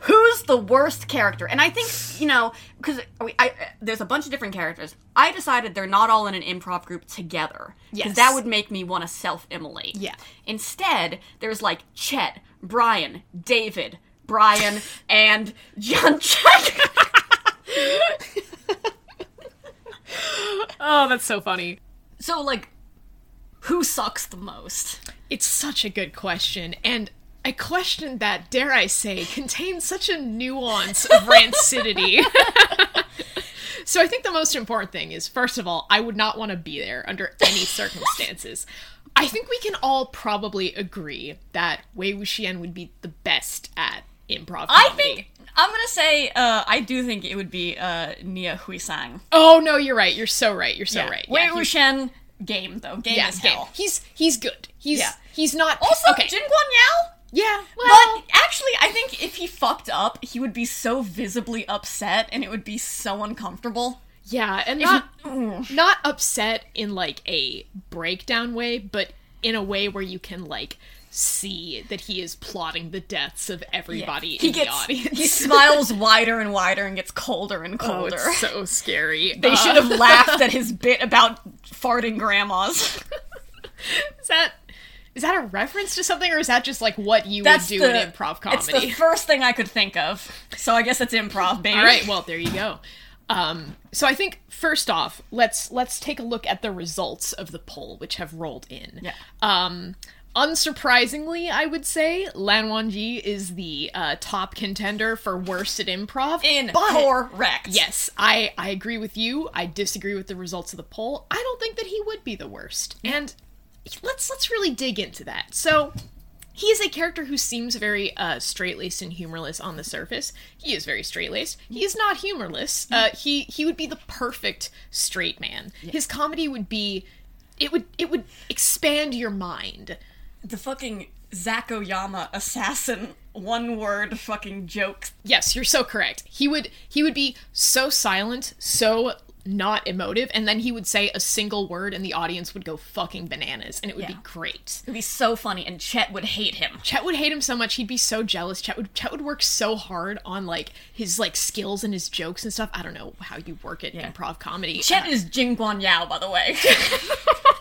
Who's the worst character? And I think, you know, because there's a bunch of different characters. I decided they're not all in an improv group together. Because Yes. that would make me want to self immolate. Yeah. Instead, there's like Chet, Brian, David, Brian, and John Check. oh, that's so funny. So, like, who sucks the most? It's such a good question, and a question that, dare I say, contains such a nuance of rancidity. so I think the most important thing is, first of all, I would not want to be there under any circumstances. I think we can all probably agree that Wei Wuxian would be the best at improv. I think. I'm gonna say, uh, I do think it would be uh, Nie Huaisang. Oh no, you're right. You're so right. You're so right. Wei Yeah, Wuxian, game though. Game yeah, as game. hell. He's he's good. He's Yeah. he's not Also, okay. Jin Guan Yao, Yeah, well, But actually, I think if he fucked up, he would be so visibly upset and it would be so uncomfortable. yeah, and not not upset in like a breakdown way, but in a way where you can like see that he is plotting the deaths of everybody he in gets the audience. he smiles wider and wider and gets colder and Oh, colder. it's so scary. they Uh, should have laughed at his bit about farting grandmas. Is that is that a reference to something, or is that just like what you That's would do the in improv comedy? It's the first thing I could think of. So I guess it's improv, baby. All right, well there you go. Um, so I think first off, let's let's take a look at the results of the poll which have rolled in. Yeah. Um, unsurprisingly, I would say Lan Wangji is the uh, top contender for worst at improv. In but- correct. Yes, I I agree with you. I disagree with the results of the poll. I don't think that he would be the worst. And let's let's really dig into that. So, he is a character who seems very uh, straight-laced and humorless on the surface. He is very straight-laced. He is not humorless. Uh, he he would be the perfect straight man. His comedy would be it would it would expand your mind. The fucking Zakoyama assassin one word fucking joke. Yes, you're so correct. He would he would be so silent, so not emotive, and then he would say a single word and the audience would go fucking bananas and it would be great. It'd be so funny, and Chet would hate him. Chet would hate him so much, he'd be so jealous. Chet would Chet would work so hard on like his like skills and his jokes and stuff. I don't know how you work at improv comedy. Chet Uh, is Jin Guan Yao, by the way.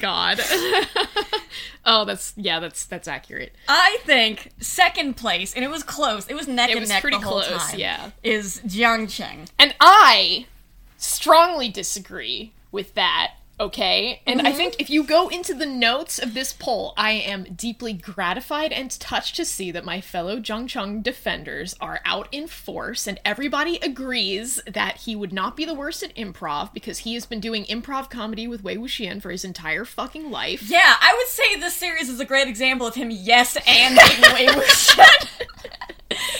God. oh, that's yeah, that's that's accurate. I think second place, and it was close. It was neck It and was neck pretty the whole close, time. yeah. Is Jiang Cheng. And I strongly disagree with that, okay? And I mm-hmm. think if you go into the notes of this poll, I am deeply gratified and touched to see that my fellow Jiang Cheng defenders are out in force, and everybody agrees that he would not be the worst at improv because he has been doing improv comedy with Wei Wuxian for his entire fucking life. Yeah, I would say this series is a great example of him yes and Wei Wuxian.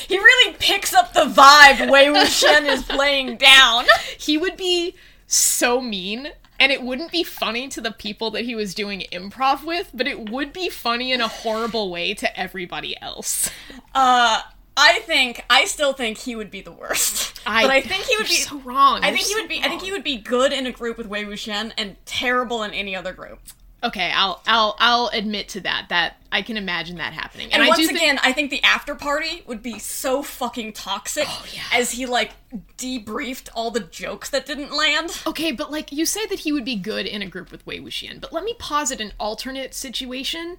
he really picks up the vibe Wei Wuxian is playing down. He would be so mean. And it wouldn't be funny to the people that he was doing improv with, but it would be funny in a horrible way to everybody else. Uh, I think I still think he would be the worst. I, but I think he would be you're so wrong. I You're think he so would be. I think he would be good in a group with Wei Wuxian and terrible in any other group. Okay, I'll I'll I'll admit to that. That I can imagine that happening. And, I once do think- again, I think the after party would be so fucking toxic Oh, yeah. as he like debriefed all the jokes that didn't land. Okay, but like you say that he would be good in a group with Wei Wuxian, but let me posit an alternate situation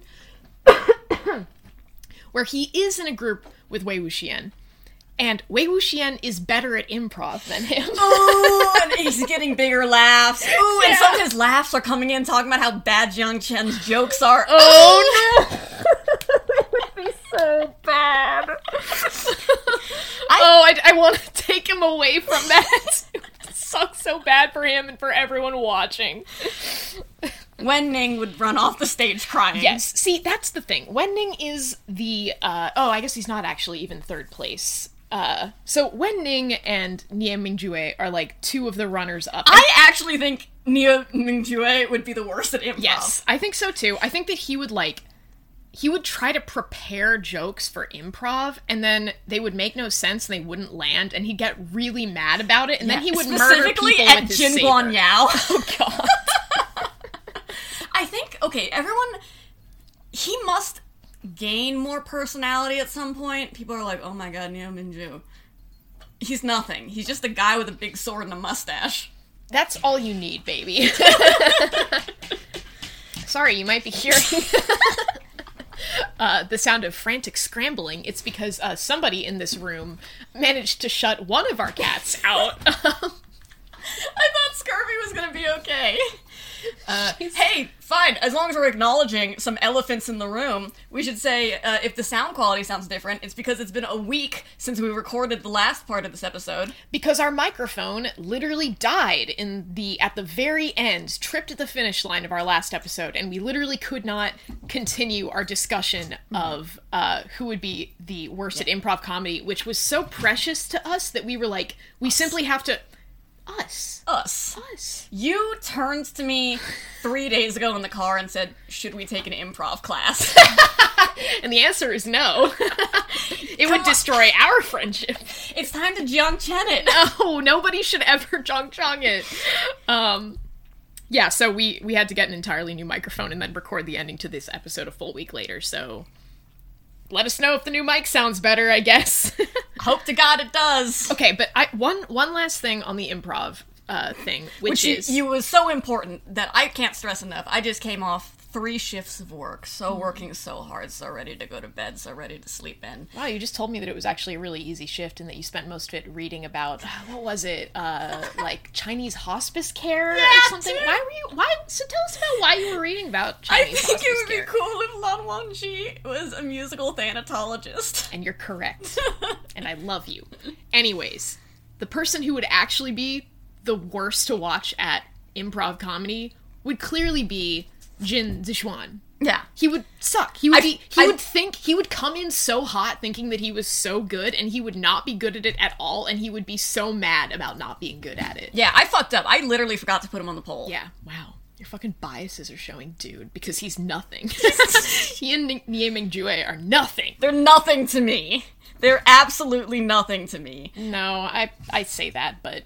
where he is in a group with Wei Wuxian, and Wei Wuxian is better at improv than him. Ooh, and he's getting bigger laughs. Ooh, and Yeah. some of his laughs are coming in talking about how bad Jiang Cheng's jokes are. Oh no! Would be so bad. oh, I, I want to take him away from that. it sucks so bad for him and for everyone watching. Wen Ning would run off the stage crying. Yes, see, that's the thing. Wen Ning is the. Uh, oh, I guess he's not actually even third place. Uh, so Wen Ning and Nie Mingjue are like two of the runners up. I actually think Nie Mingjue would be the worst at improv. Yes, I think so too. I think that he would like he would try to prepare jokes for improv and then they would make no sense and they wouldn't land and he'd get really mad about it and then he would murder Specifically people at with Jin. Guan Yao. Oh god. I think okay, everyone he must gain more personality at some point. People are like, "Oh my god, Nie Mingjue." He's nothing. He's just a guy with a big sword and a mustache. That's all you need, baby. Sorry, you might be hearing uh, the sound of frantic scrambling. It's because uh, somebody in this room managed to shut one of our cats out. I thought Scurvy was gonna be okay. Uh, hey, fine. As long as we're acknowledging some elephants in the room, we should say uh, if the sound quality sounds different, it's because it's been a week since we recorded the last part of this episode. because our microphone literally died in the at the very end tripped at the finish line of our last episode and we literally could not continue our discussion of uh, who would be the worst at improv comedy which was so precious to us that we were like we simply have to Us. Us. Us. You turned to me three days ago in the car and said, "Should we take an improv class?" And the answer is no. it would destroy our friendship. it's time to Jiang Cheng it. No, nobody should ever Jong Chong it. Um, yeah, so we we had to get an entirely new microphone and then record the ending to this episode a full week later. So let us know if the new mic sounds better. I guess. Hope to God it does. okay, but I one one last thing on the improv uh, thing, which, Which you, is you was so important that I can't stress enough. I just came off three shifts of work, so working so hard, so ready to go to bed, so ready to sleep in. Wow, you just told me that it was actually a really easy shift and that you spent most of it reading about what was it, uh, like Chinese hospice care or something. dude. Why were you? Why? So tell us about why you were reading about Chinese. I think it would care. be cool if Lan Wangji was a musical thanatologist. And you're correct, and I love you. Anyways, the person who would actually be the worst to watch at improv comedy would clearly be Jin Zixuan. Yeah. He would suck. He would I- be. He I- would think. He would come in so hot, thinking that he was so good, and he would not be good at it at all, and he would be so mad about not being good at it. Yeah, I fucked up. I literally forgot to put him on the poll. Yeah. Wow. Your fucking biases are showing, dude, because he's nothing. he and Ni- Nie Ming Jue are nothing. They're nothing to me. They're absolutely nothing to me. No, I I say that, but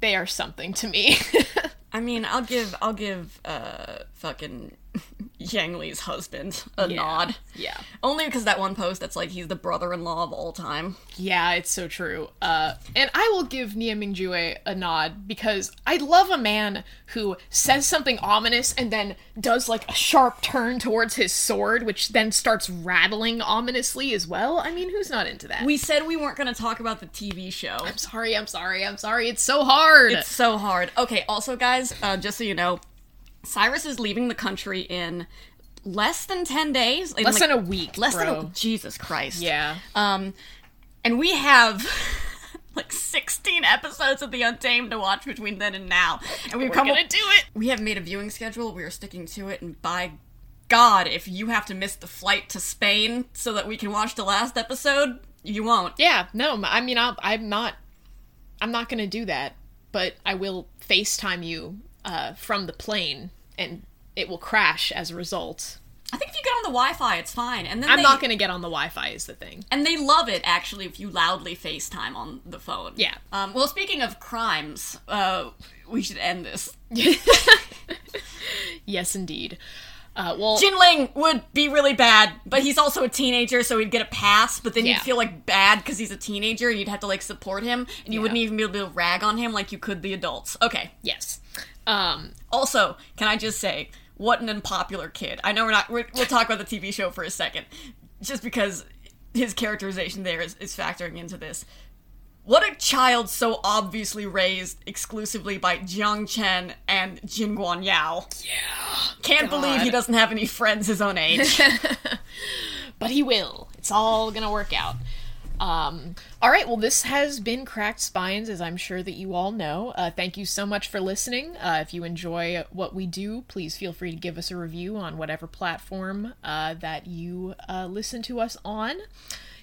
they are something to me. I mean, I'll give I'll give uh fucking Yanli's husband a nod. yeah. Only because that one post that's like he's the brother-in-law of all time. Yeah, it's so true. Uh, and I will give Nie Ming Jue a nod because I love a man who says something ominous and then does like a sharp turn towards his sword, which then starts rattling ominously as well. I mean, who's not into that? We said we weren't going to talk about the TV show. I'm sorry, I'm sorry, I'm sorry. It's so hard. It's so hard. Okay, also guys, uh, just so you know, Cyrus is leaving the country in less than 10 days. Less like, than a week, Less than bro. a Jesus Christ. yeah. Um, and we have like 16 episodes of The Untamed to watch between then and now. And we've We're come gonna up- do it. We have made a viewing schedule. We are sticking to it. And by God, if you have to miss the flight to Spain so that we can watch the last episode, you won't. Yeah, no, I mean, I'll, I'm not, I'm not gonna do that, but I will FaceTime you uh, from the plane, and it will crash as a result. I think if you get on the Wi-Fi, it's fine. And then I'm they, not gonna get on the Wi-Fi. Is the thing. And they love it actually if you loudly FaceTime on the phone. Yeah. Um, well, speaking of crimes, uh, we should end this. Yes, indeed. Uh, well, Jinling would be really bad, but he's also a teenager, so he'd get a pass. But then Yeah. you'd feel like bad because he's a teenager, and you'd have to like support him, and you Yeah. wouldn't even be able to rag on him like you could the adults. Okay. yes. Um, Also, can I just say, what an unpopular kid. I know we're not. We're, we'll talk about the TV show for a second, just because his characterization there is, is factoring into this. What a child so obviously raised exclusively by Jiang Cheng and Jin Guan Yao. yeah. Can't believe he doesn't have any friends his own age. But he will. It's all gonna work out. Um, all right. Well, this has been Cracked Spines, as I'm sure that you all know. Uh, thank you so much for listening. Uh, if you enjoy what we do, please feel free to give us a review on whatever platform uh, that you uh, listen to us on.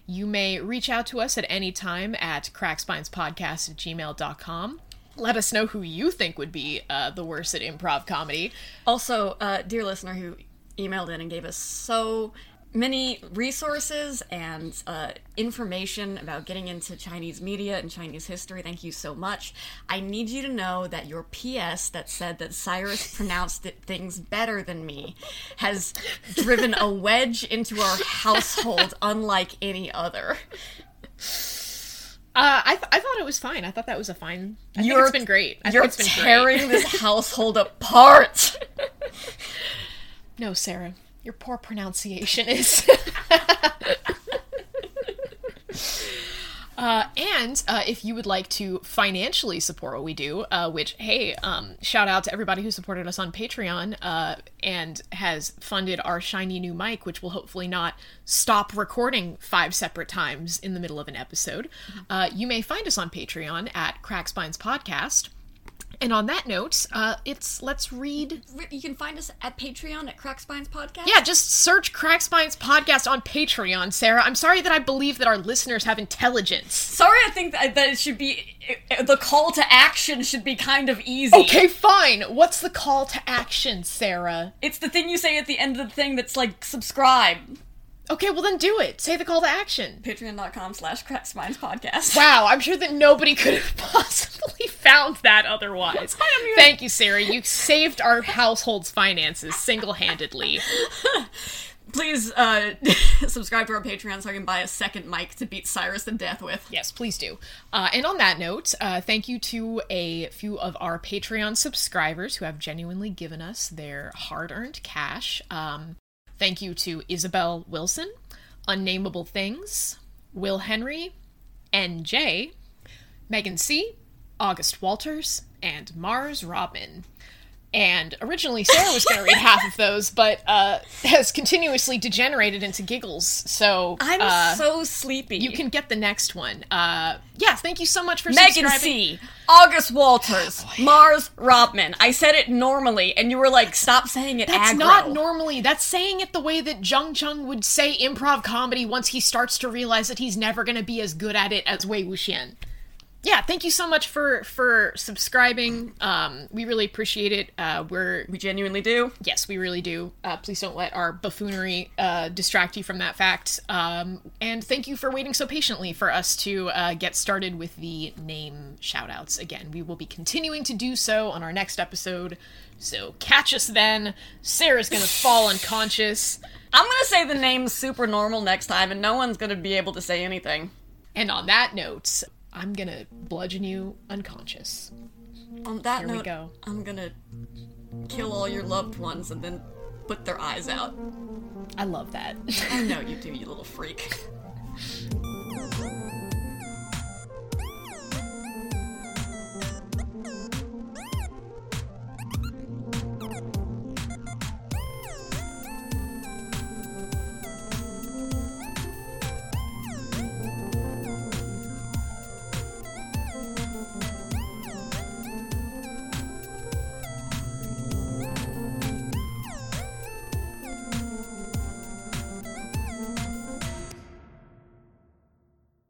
You may reach out to us at any time at crackspinespodcast at gmail.com. Let us know who you think would be uh, the worst at improv comedy. Also, uh, dear listener who emailed in and gave us so many resources and uh, information about getting into Chinese media and Chinese history, thank you so much. I need you to know that your PS that said that Cyrus pronounced it, things better than me has driven a wedge into our household unlike any other. Uh, I, th- I thought it was fine. I thought that was a fine. I think You're- it's been great. I You're think it's been tearing great. this household apart. No, Sarah, your poor pronunciation is. Uh, and uh, if you would like to financially support what we do, uh, which hey, um, shout out to everybody who supported us on Patreon uh, and has funded our shiny new mic, which will hopefully not stop recording five separate times in the middle of an episode. Uh, you may find us on Patreon at Crack Spines Podcast. And on that note, uh, it's let's read. You can find us at Patreon at Crackspines Podcast. Yeah, just search Crackspines podcast on Patreon, Sarah. I'm sorry that I believe that our listeners have intelligence. Sorry, I think that, that it should be the call to action should be kind of easy. Okay, fine. What's the call to action, Sarah? It's the thing you say at the end of the thing that's like subscribe. Okay, well then do it. Say the call to action. Patreon.com slash Crack Spines Podcast. Wow, I'm sure that nobody could have possibly found that otherwise. Thank you, Sarah. You saved our household's finances single handedly. Please uh, subscribe to our Patreon so I can buy a second mic to beat Cyrus to death with. Yes, please do. Uh, and on that note, uh, thank you to a few of our Patreon subscribers who have genuinely given us their hard earned cash. Um, thank you to Isabel Wilson, Unnameable Things, Will Henry, NJ, Megan C., August Walters, and Mars Robin. And originally Sarah was going to read half of those, but uh, has continuously degenerated into giggles. So I'm uh, so sleepy. you can get the next one. Uh, yeah, thank you so much for Megan subscribing. C. August Walters. Mars Robman. I said it normally, and you were like, stop saying it That's aggro. not normally. That's saying it the way that Jiang Cheng would say improv comedy once he starts to realize that he's never going to be as good at it as Wei Wuxian. Yeah, thank you so much for for subscribing. Um, we really appreciate it. Uh, we're we genuinely do. yes, we really do. Uh, please don't let our buffoonery uh, distract you from that fact. Um, and thank you for waiting so patiently for us to uh, get started with the name shoutouts. Again, we will be continuing to do so on our next episode. So catch us then. Sarah's gonna fall unconscious. I'm gonna say the name super normal next time, and no one's gonna be able to say anything. And on that note, I'm gonna bludgeon you unconscious. On that Here we note, go. I'm gonna kill all your loved ones and then put their eyes out. I love that. I know you do, you little freak.